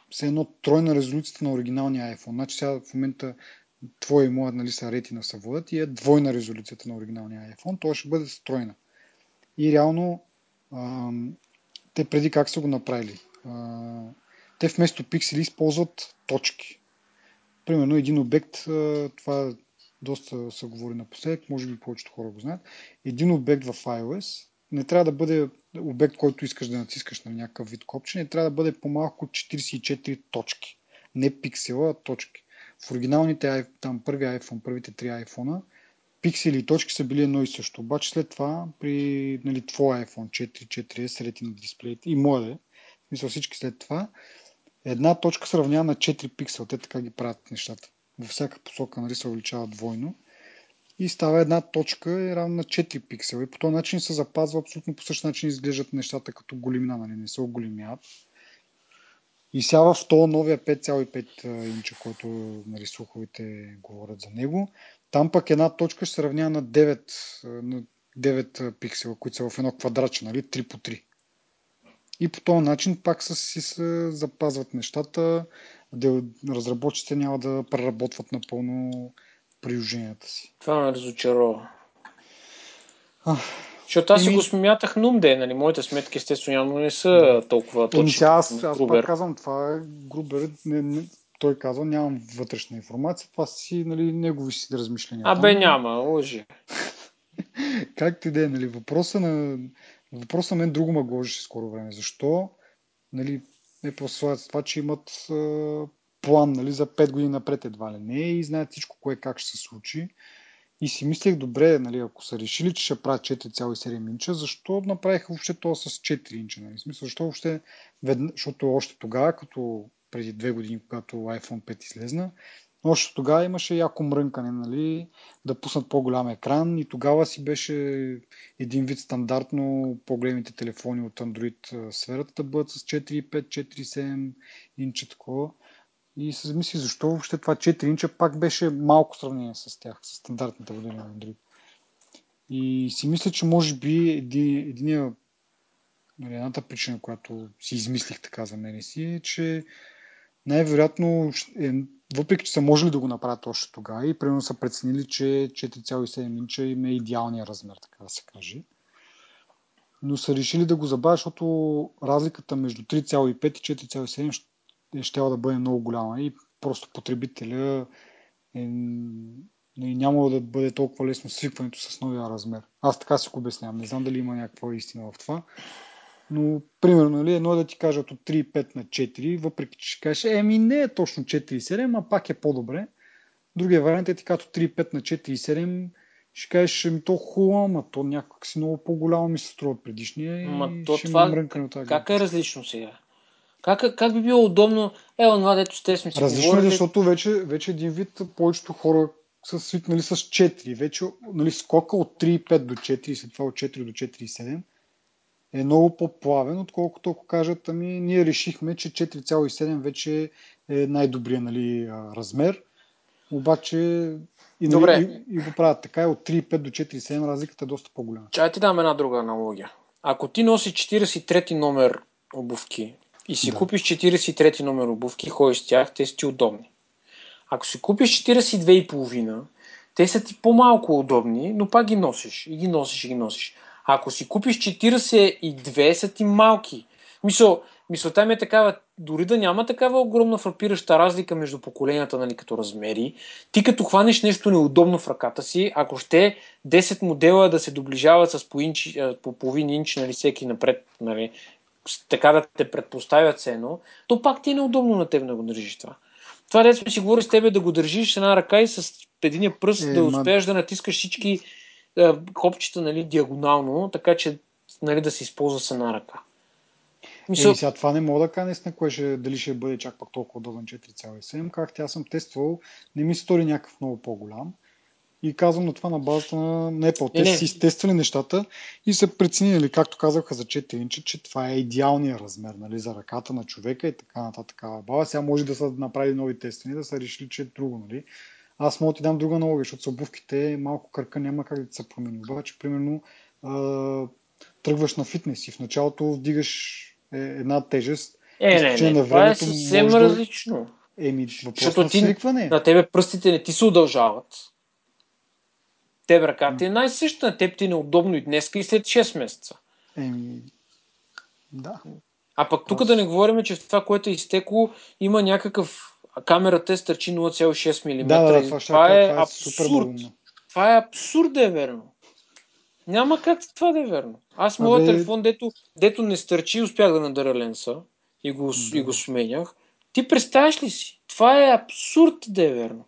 все едно тройна резолюцията на оригиналния iPhone. Значи сега в момента твоя и моят нали, са ретина са водят и е двойна резолюцията на оригиналния iPhone. Това ще бъде стройна. И реално а, те преди как са го направили? А, те вместо пиксели използват точки. Примерно един обект, това доста се говори напоследък, може би повечето хора го знаят. Един обект в iOS не трябва да бъде обект, който искаш да натискаш на някакъв вид копче, не трябва да бъде по-малко от 44 точки. Не пиксела, а точки. В оригиналните, там първи iPhone, първите три iPhone, пиксели и точки са били едно и също. Обаче след това при нали, твоя iPhone 4, 4S, рети на дисплеите и моя, мисля всички след това, една точка се равнява на 4 пиксела. Те така ги правят нещата. Във всяка посока нали, се увеличава двойно и става една точка е равна на 4 пиксела. И по този начин се запазва абсолютно по същия начин изглеждат нещата като големина, нали? не се оголемяват. И сега в този новия 5,5 инча, който нали, слуховете говорят за него, там пък една точка ще се равнява на 9, на 9 пиксела, които са в едно квадратче, нали, 3 по 3. И по този начин пак са, си се запазват нещата, разработчиците няма да преработват напълно приложенията си. Това ме разочарова. Защото аз си го смятах нумде, нали? Моите сметки естествено явно не са толкова точни. Аз, аз пак казвам, това е Грубер, не, не, той казва, нямам вътрешна информация, това си нали, негови си размишления. Абе няма, лъжи. Както и да е, нали, въпроса на, въпроса на мен друго ме гложеше скоро време. Защо нали, е послат това, че имат план нали, за 5 години напред едва ли не и знаят всичко кое как ще се случи. И си мислех, добре, нали, ако са решили, че ще правят 4,7 инча, защо направиха въобще това с 4 инча? Нали? Смисъл, защо въобще, ведна... защото още тогава, като преди две години, когато iPhone 5 излезна, още тогава имаше яко мрънкане, нали, да пуснат по-голям екран и тогава си беше един вид стандартно по-големите телефони от Android сферата да бъдат с 4,5, 4,7 инча такова. И се замисли защо въобще това 4 инча пак беше малко сравнение с тях, с стандартните модели на Android. И си мисля, че може би един, единия, нали, едната причина, която си измислих така за мен си, е, че най-вероятно, въпреки че са можели да го направят още тогава и примерно са преценили, че 4,7 инча им е идеалния размер, така да се каже. Но са решили да го забавят, защото разликата между 3,5 и 4,7 е ще да бъде много голяма и просто потребителя е, и няма да бъде толкова лесно свикването с новия размер. Аз така си го обяснявам. Не знам дали има някаква истина в това. Но, примерно, нали, едно е да ти кажат от 3,5 на 4, въпреки че ще кажеш, еми не е точно 4,7, а пак е по-добре. Другия вариант е ти като 3,5 на 4,7, ще кажеш, ами то хубаво, ама то някак си много по-голямо ми се струва предишния Ма и то ще това, тази как е различно сега? Как, как би било удобно? Е, онова, дето сте сме си Различно е, говорили. защото вече, вече един вид повечето хора са свикнали с 4. Вече нали, скока от 3,5 до 4 и след това от 4 до 4,7 е много по-плавен, отколкото ако кажат, ами ние решихме, че 4,7 вече е най-добрия нали, размер, обаче и, нали, Добре. и, и го правят така, и от 3,5 до 4,7 разликата е доста по-голяма. Чай ти дам една друга аналогия. Ако ти носиш 43 номер обувки и си Да. купиш 43 номер обувки, ходиш с тях, те са ти удобни. Ако си купиш 42,5, те са ти по-малко удобни, но пак ги носиш. И ги носиш, и ги носиш. Ако си купиш 42, са ти малки. Мисъл, мисълта ми е такава, дори да няма такава огромна фрапираща разлика между поколенията, нали, като размери, ти като хванеш нещо неудобно в ръката си, ако ще 10 модела да се доближават с по, инч, по половин инч, нали, всеки напред, нали, така да те предпоставят се едно, то пак ти е неудобно на теб да го държиш това. Това дето сме си говорили с тебе да го държиш с една ръка и с единия пръст Е, да ма- успееш да натискаш всички копчета нали, диагонално, така че нали, да се използва с една ръка. Мисъл, Е, сега това не мога да кажа наистина, кое ще, дали ще бъде чак пак толкова удобен 4,7. Как тя съм тествал, не ми стори някакъв много по-голям. И казвам на това на базата на Apple. Те са изтествали нещата и са преценили, както казаха за 4 инча, че това е идеалният размер нали, за ръката на човека и така нататък. Баба, сега може да са направили нови тествания, да са решили, че е друго. Нали. Аз мога да ти дам друга аналогия, защото с обувките малко кръка няма как да се промени. Обаче, примерно, а, тръгваш на фитнес и в началото вдигаш е, една тежест. е, не, не, на това е времето съвсем да- различно. Еми, Защото на ти- свикване. На тебе пръстите не ти се удължават. Тебе ръката ти е най-съща, на теб ти е неудобно и днеска и след 6 месеца. Еми, да. А пък тук да не говорим, че в това, което е изтекло, има някакъв камерата стърчи 0,6 мм. Да, да, да, това, ще кажа, това е абсурд. Това е абсурд да е верно. Няма как това да е верно. Аз моят Абе- телефон, дето, дето не стърчи, успях да надъра ленса и го, Да. и го сменях. Ти представяш ли си? Това е абсурд да е верно.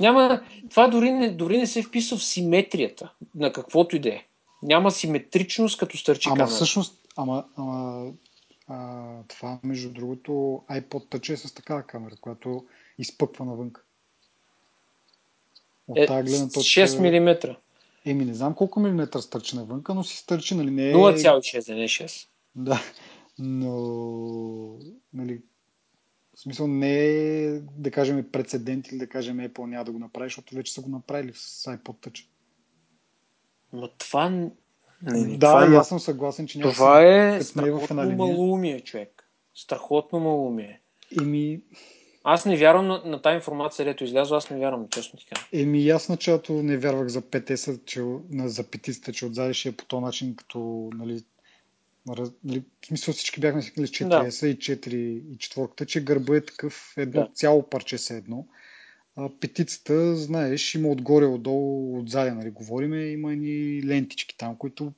Няма, това дори не, дори не се вписва в симетрията на каквото и да е. Няма симетричност, като стърчи Ама камера. всъщност, ама, ама а, това, между другото, iPod Touch е с такава камера, която изпъква навън. От Е, тази гледна точка... 6 мм. Еми, не знам колко милиметра стърчи навънка, но си стърчи, нали? Не е... 0,6, да не е 6. Да, но... Нали, в смисъл не е, да кажем, прецедент или да кажем Apple няма да го направи, защото вече са го направили с iPod Touch. Но това... Не, не, да, това, и е, аз съм съгласен, че това е е страхотно линия. малумие, човек. Страхотно малумие. Еми, Аз не вярвам на, на тази информация, дето излязла, аз не вярвам, честно ти кажа. Еми, аз началото не вярвах за 5S, че, за петицата, че отзади ще е по този начин, като, нали, раз, нали, в смисъл всички бяхме свикнали с 4S и 4 и четворката, че гърба е такъв едно Да. цяло парче се едно. А петицата, знаеш, има отгоре, отдолу, отзади, нали, говориме, има едни лентички там, които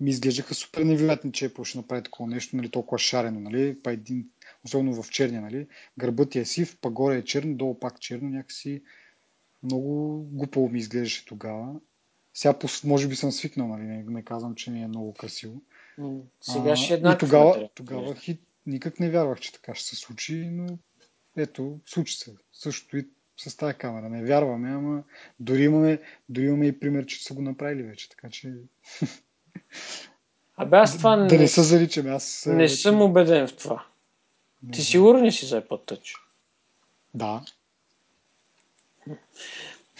ми изглеждаха супер невероятни, че Apple ще направи такова нещо, нали, толкова шарено, нали, па един, особено в черния, нали, гърбът ти е сив, па горе е черно, долу пак черно, някакси много глупаво ми изглеждаше тогава. Сега може би съм свикнал, нали, не, не казвам, че не е много красиво. Сега ще е и еднакъв тогава, тогава хит, никак не вярвах, че така ще се случи, но ето, случи се. Същото и с тази камера. Не вярваме, ама дори имаме, дори имаме и пример, че са го направили вече, така че Абе аз това да не, не се заричаме. Аз не вече- съм убеден в това. не Ти сигурен ли си за iPod Touch? Да.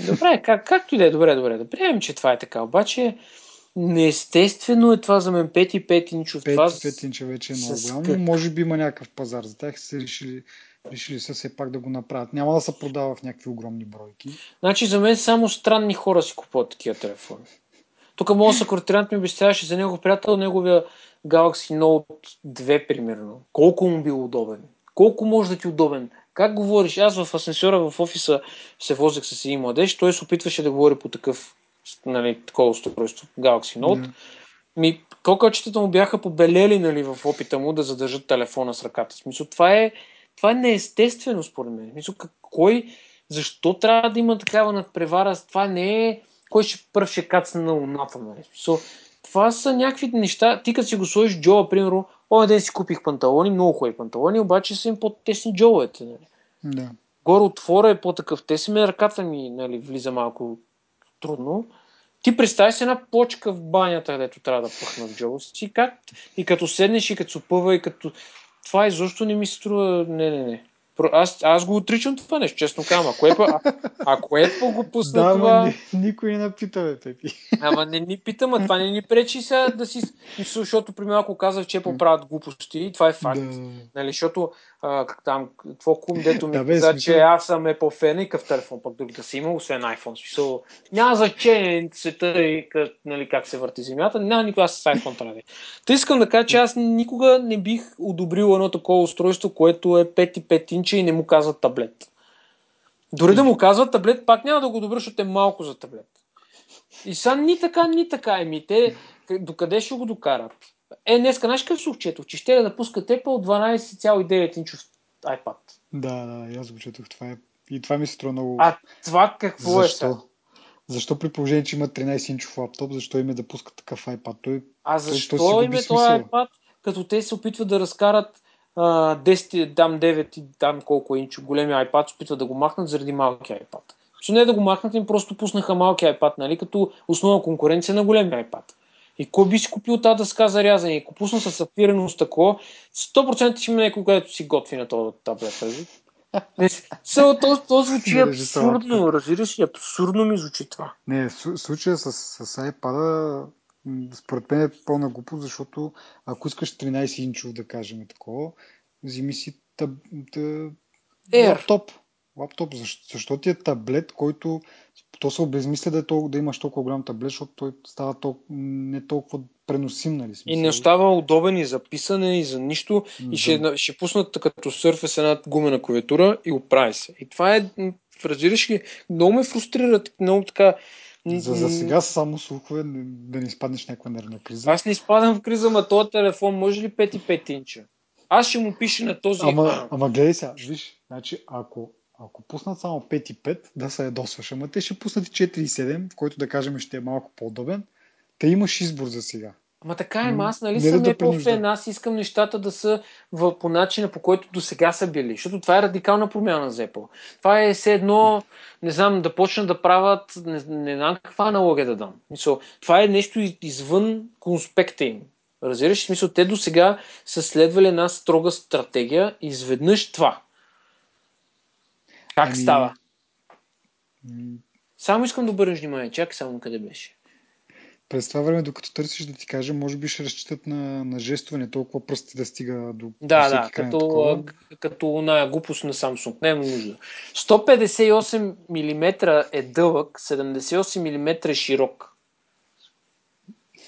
Добре, как, както и да е, добре, добре. Да приемем, че това е така. Обаче, неестествено е това за мен 5 и 5 инчов. 5, това 5 инча вече е много голям, как- но може би има някакъв пазар за тях. Са решили, решили са все пак да го направят. Няма да се продава в някакви огромни бройки. Значи за мен само странни хора си купуват такива телефони. Тук моят съкратирант ми обясняваше за негов приятел, неговия Galaxy Note 2, примерно. Колко му бил удобен? Колко може да ти е удобен Как говориш? Аз в асансьора в офиса се возех с един младеж, той се опитваше да говори по такъв нали, такова устройство, Galaxy Note. Yeah. Ми, кокълчетата му бяха побелели нали, в опита му да задържат телефона с ръката. В смисъл, това е, това е неестествено според мен. Смисъл, кой, защо трябва да има такава надпревара? Това не е кой ще първ ще кацне на луната. Нали? Смисъл, това са някакви неща. Ти като си го сложиш джоба, примерно, Оня ден си купих панталони, много хубави панталони, обаче са им по-тесни джоловете. Нали? Да. Горе отвора е по-такъв. Те си ме ръката ми нали, влиза малко трудно. Ти представи си една почка в банята, където трябва да пъхна в джоба си. Как? И като седнеш, и като се опъва, и като... Това изобщо не ми струва... Не, не, не. Аз, аз го отричам това нещо, честно казвам. Ако е, а, ако е по го пусна да, това... Ни, никой не напита, бе, Пепи. Ама не ни питам, а това не ни пречи сега да си... Защото, примерно, ако казах, че поправят глупости, това е факт. Да. Нали, защото а, там, твой кум, дето ми да, каза, смисъл... че аз съм е по-фен и къв телефон, пък друг да си има, освен iPhone. Смисъл, няма значение света и как, нали, как се върти земята, няма никога с iPhone трябва. Та искам да кажа, че аз никога не бих одобрил едно такова устройство, което е 5 и 5 инча и не му казват таблет. Дори да му казват таблет, пак няма да го добра, защото е малко за таблет. И са ни така, ни така. Еми, те докъде ще го докарат? Е, днеска, знаеш какво слух четох? Че ще да пускат Apple 12,9 инчов iPad. Да, да, аз го четох. Това е... И това ми се струва много... А това какво защо? е сега? Защо при положение, че има 13 инчов лаптоп, защо им е да пускат такъв iPad? Той, а защо той, им е този iPad, като те се опитват да разкарат а, 10, дам 9 и дам колко инчо големи iPad, се опитват да го махнат заради малки iPad. Че не да го махнат, им просто пуснаха малки iPad, нали, като основна конкуренция на големи iPad. И кой би си купил тази дъска за рязане? Ако пусна с сапирено стъкло, 100% ще има някой, където си готви на този таблет. То, то, то звучи абсурдно, разбираш ли? Абсурдно ми звучи това. Не, случая с, с iPad според мен е пълна глупост, защото ако искаш 13 инчов, да кажем такова, вземи си таб, таб, лаптоп. Лаптоп, защо, защо ти е таблет, който то се обезмисля да, е толкова, да имаш толкова голям таблет, защото той става толкова, не толкова преносим. Нали, и не остава удобен и за писане, и за нищо. Да. И ще, ще пуснат като с една гумена клавиатура и оправи се. И това е, разбираш ли, много ме фрустрира, много така... За, за сега само слухове да не изпаднеш някаква нервна криза. Аз не изпадам в криза, ма този телефон може ли 5 и 5 инча? Аз ще му пише на този... Ама, ама гледай сега, виж, значи ако ако пуснат само 5 и 5, да се ядосваш, ама те ще пуснат и 4 и 7, в който да кажем ще е малко по-удобен. Те имаш избор за сега. Ама така е, аз нали съм да по-фен, аз искам нещата да са в, по начина, по който до сега са били. Защото това е радикална промяна за Apple. Това е все едно, не знам, да почнат да правят, не, не знам каква аналогия да дам. Мисъл, това е нещо извън конспекта им. Разбираш? Смисъл, те до сега са следвали една строга стратегия изведнъж това. Как ами... става? Само искам да обърнеш внимание. Чакай само къде беше. През това време, докато търсиш да ти кажа, може би ще разчитат на, на жестове, толкова пръсти да стига до Да, да, като, като на глупост на Samsung. Не е нужда. 158 мм е дълъг, 78 мм е широк.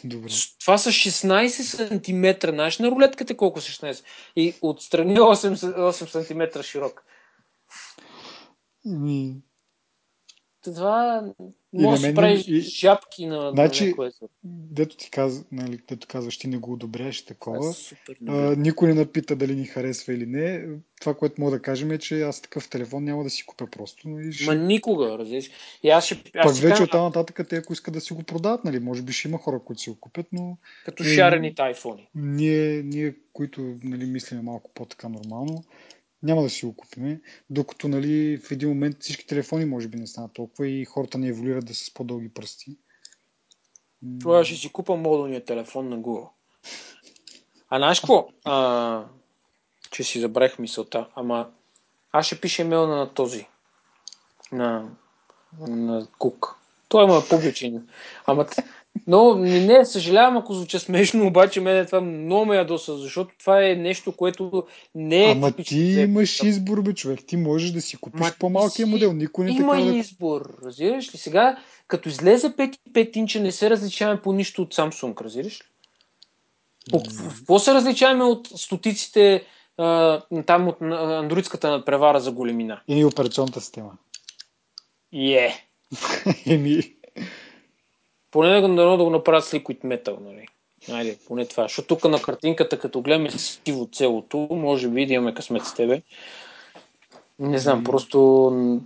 Добре. Това са 16 см. Знаеш на рулетката колко са 16? И отстрани 8, 8 см широк. Ми... Това може да правиш и... жабки на, значи, на някое. Дето ти казва, нали, дето казваш, ти не го одобряваш такова. Супер, а, никой не напита дали ни харесва или не. Това, което мога да кажем е, че аз такъв телефон няма да си купя просто. И ще... Ма никога, разбираш. И аз ще, аз Пак вече от нататък те, ако искат да си го продават, нали, може би ще има хора, които си го купят, но... Като шарените айфони. Ние, ние които нали, мислиме малко по-така нормално, няма да си го купиме, докато нали, в един момент всички телефони може би не станат толкова и хората не еволюират да са с по-дълги пръсти. Тогава ще си купа модулния телефон на Google. А знаеш какво? А, че си забрах мисълта. Ама аз ще пиша имейл на този. На, на Кук. Той има публичен. Ама но не, съжалявам ако звуча смешно, обаче мен това много ме ядоса, защото това е нещо, което не е. Ама ти имаш избор, бе, човек. Ти можеш да си купиш Ма по-малкия си... модел. Никой не Има така избор, разбираш ли? Сега, като излезе 5 инча, не се различаваме по нищо от Samsung, разбираш ли? Какво се различаваме от стотиците там от андроидската надпревара за големина. И операционната система. Е. Еми. Поне да, да, го направят с Liquid Metal, нали? Айде, поне това. Защото тук на картинката, като гледаме сиво целото, може би да имаме късмет с тебе. Не знам, просто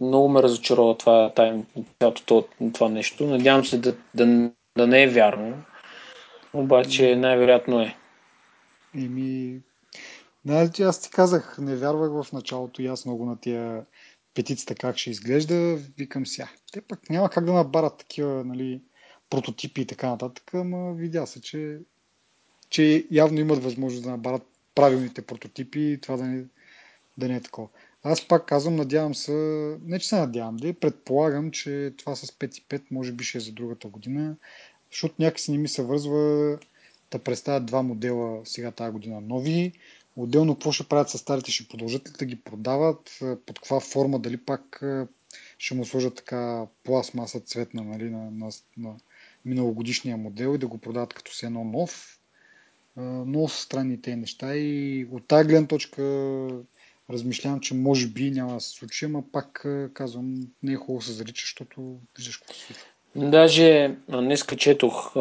много ме разочарова това, това, това нещо. Надявам се да, да, да не е вярно. Обаче най-вероятно е. Еми, Нали, аз ти казах, не вярвах в началото и аз много на тия петицата как ще изглежда. Викам сега, те пък няма как да набарат такива нали, прототипи и така нататък, ама видя се, че, че явно имат възможност да набарат правилните прототипи и това да не, да не е такова. Аз пак казвам, надявам се, не че се надявам, да предполагам, че това с 5.5 може би ще е за другата година, защото някакси не ми се вързва да представят два модела сега тази година нови, Отделно какво ще правят с старите? Ще продължат ли да ги продават? Под каква форма? Дали пак ще му сложат така пластмаса цветна нали, на, на, на миналогодишния модел и да го продават като се едно нов? Много са странни тези неща и от тази гледна точка размишлявам, че може би няма да се случи, ама пак казвам, не е хубаво да се зарича, защото виждаш какво се случва. Даже днес четох,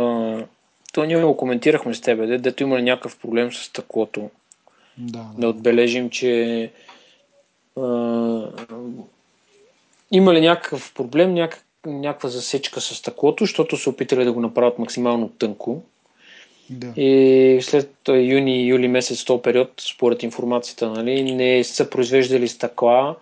то ние го коментирахме с тебе, дето има някакъв проблем с стъклото да, да. да отбележим, че а, има ли някакъв проблем, някак, някаква засечка с стъклото, защото са опитали да го направят максимално тънко. Да. И след юни и юли месец, този период, според информацията, нали, не са произвеждали стъкла,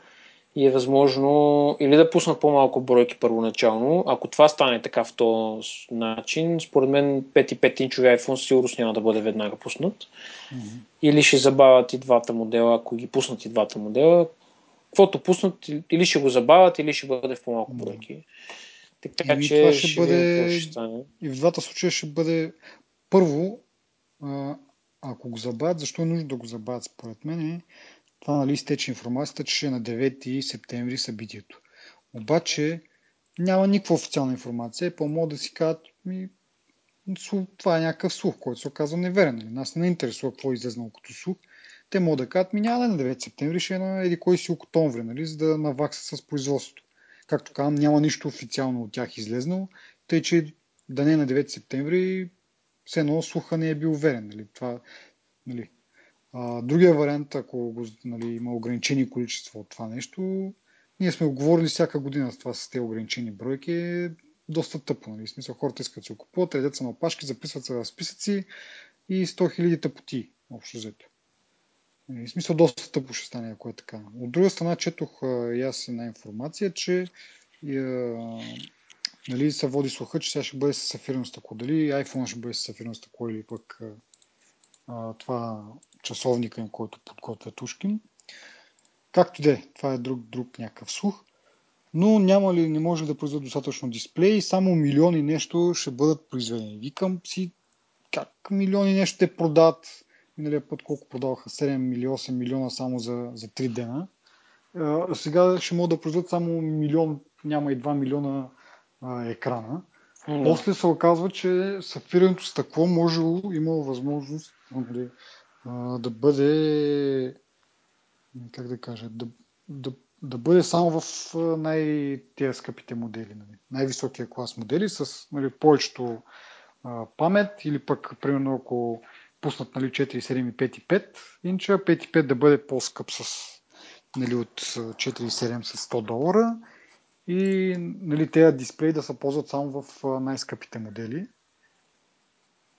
и е възможно или да пуснат по-малко бройки първоначално. Ако това стане така в този начин, според мен 5,5 инчови iPhone сигурно няма да бъде веднага пуснат. Mm-hmm. Или ще забавят и двата модела, ако ги пуснат и двата модела. Каквото пуснат, или ще го забавят, или ще бъде в по-малко бройки. Така и че това ще, ще бъде... ще стане. И в двата случая ще бъде първо, ако го забавят, защо е нужно да го забавят според мен това нали, изтече информацията, че ще е на 9 септември събитието. Обаче няма никаква официална информация. По-мога да си кажат, ми, това е някакъв слух, който се оказва неверен. Нали? Нас не интересува какво е излезнало като слух. Те могат да кажат, ми няма на 9 септември, ще е на еди кой си октомври, нали? за да навакса с производството. Както казвам, няма нищо официално от тях излезнало, тъй че да не е на 9 септември, все едно слуха не е бил уверен. Нали? Това, нали, а, другия вариант, ако го, нали, има ограничени количество от това нещо, ние сме говорили всяка година с това с тези ограничени бройки, е доста тъпо. Нали? Смисъл, хората искат да се купуват, редят се на опашки, записват се в списъци и 100 000 тъпоти, общо взето. Нали, в смисъл, доста тъпо ще стане, ако е така. От друга страна, четох и аз една информация, че и, а, нали, се води слуха, че сега ще бъде с сафирно стъкло. Дали iPhone ще бъде с сафирно стъкло или пък а, това часовника им, който подготвя Тушкин. Както де, това е друг, друг някакъв слух. Но няма ли, не може да произведат достатъчно дисплеи, само милиони нещо ще бъдат произведени. Викам си, как милиони нещо те продават, миналия път колко продаваха, 7 или 8 милиона само за, за 3 дена. А, сега ще могат да произведат само милион, няма и 2 милиона а, екрана. Mm-hmm. После се оказва, че сапфирането стъкло може има възможност нали, да бъде, как да кажа, да, да, да бъде само в най-тия скъпите модели, нали? най-високия клас модели с нали, повечето а, памет или пък, примерно, ако пуснат нали, 4.7 и 5.5 инча, 5.5 да бъде по-скъп с нали, от 4.7 с 100 долара и нали, тези дисплеи да се ползват само в най-скъпите модели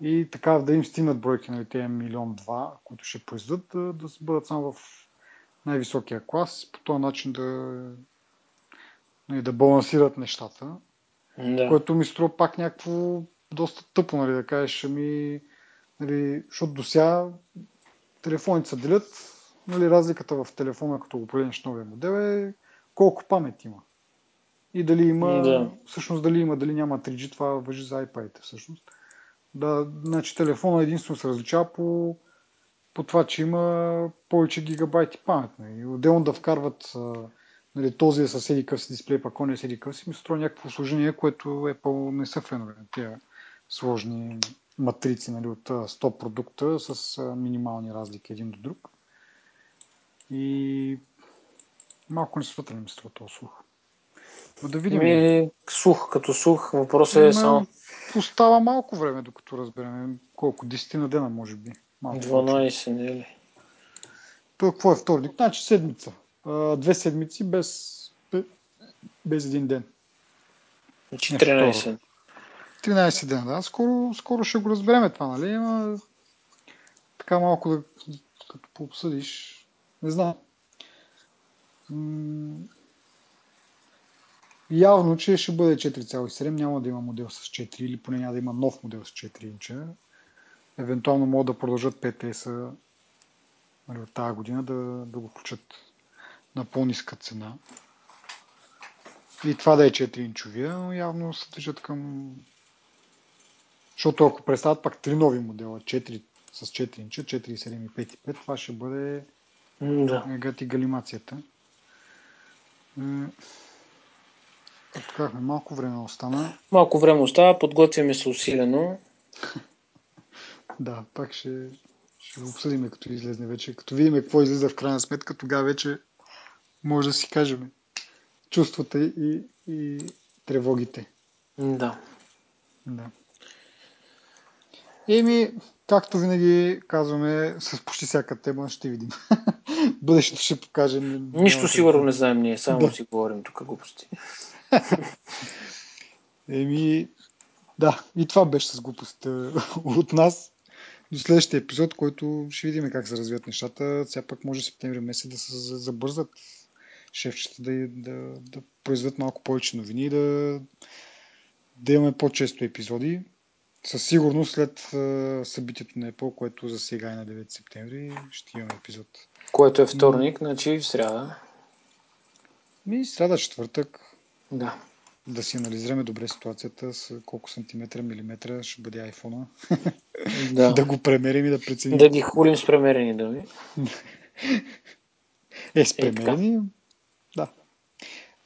и така да им стигнат бройки, нали, тези милион два, които ще произведат, да, да бъдат само в най-високия клас, по този начин да, нали, да балансират нещата. Да. Което ми струва пак някакво доста тъпо, нали, да кажеш, ами, нали, защото до сега телефоните се делят, нали, разликата в телефона, като го погледнеш новия модел е колко памет има. И дали има, да. всъщност дали има, дали няма 3G, това въжи за iPad всъщност. Да, значи телефона единствено се различава по, по това, че има повече гигабайти памет. И нали. отделно да вкарват нали, този е с еди си дисплей, пък он е с еди си, ми строя някакво сложение, което е по не са фенове. Тия сложни матрици нали, от 100 продукта с минимални разлики един до друг. И малко не свътен ми струва този слух. Но да видим. Ми, сух, като сух, въпросът е само... Остава малко време, докато разберем колко, 10 на дена, може би. Малко 12, не е ли? То какво е вторник? Значи седмица. две седмици без, без един ден. Значи 13. 13 дена, да. Скоро, скоро ще го разбереме това, нали? Ама, така малко да, като пообсъдиш, не знам. М- явно, че ще бъде 4,7, няма да има модел с 4 или поне няма да има нов модел с 4 инча. Евентуално могат да продължат PTS нали, от тази година да, да го включат на по-ниска цена. И това да е 4 инчовия, но явно се движат към... Защото ако представят пак три нови модела, 4 с 4 инча, 4,7 и 5,5, това ще бъде да. гати галимацията. Казахме, малко време остана. Малко време остава, подготвяме се усилено. да, пак ще, ще го обсъдим като излезне вече. Като видим какво излиза в крайна сметка, тогава вече може да си кажем чувствата и, и тревогите. Да. Да. Еми, както винаги казваме, с почти всяка тема ще видим. Бъдещето ще покаже. Нищо сигурно не знаем ние, само да. си говорим тук глупости. Еми, да, и това беше с глупостта от нас. До следващия епизод, който ще видим как се развият нещата. Сега пък може септември месец да се забързат шефчета да, да, да произведат малко повече новини и да, да имаме по-често епизоди. Със сигурност след събитието на Apple, което за сега е на 9 септември, ще имаме епизод. Което е вторник, значи в сряда. Ми, сряда, четвъртък. Да. Да си анализираме добре ситуацията с колко сантиметра, милиметра ще бъде айфона. Да. да го премерим и да преценим. Да ги хулим с премерени думи. е, с премерени. Е, да.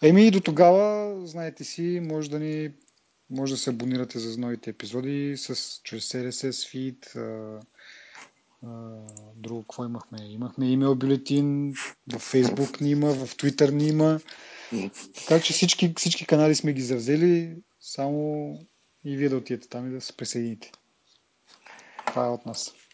Еми и до тогава, знаете си, може да ни може да се абонирате за новите епизоди с, чрез RSS feed. А, а, друго, какво имахме? Имахме имейл бюлетин, в Facebook ни има, в Twitter ни има. Така че всички, всички канали сме ги завзели, само и вие да отидете там и да се присъедините. Това е от нас.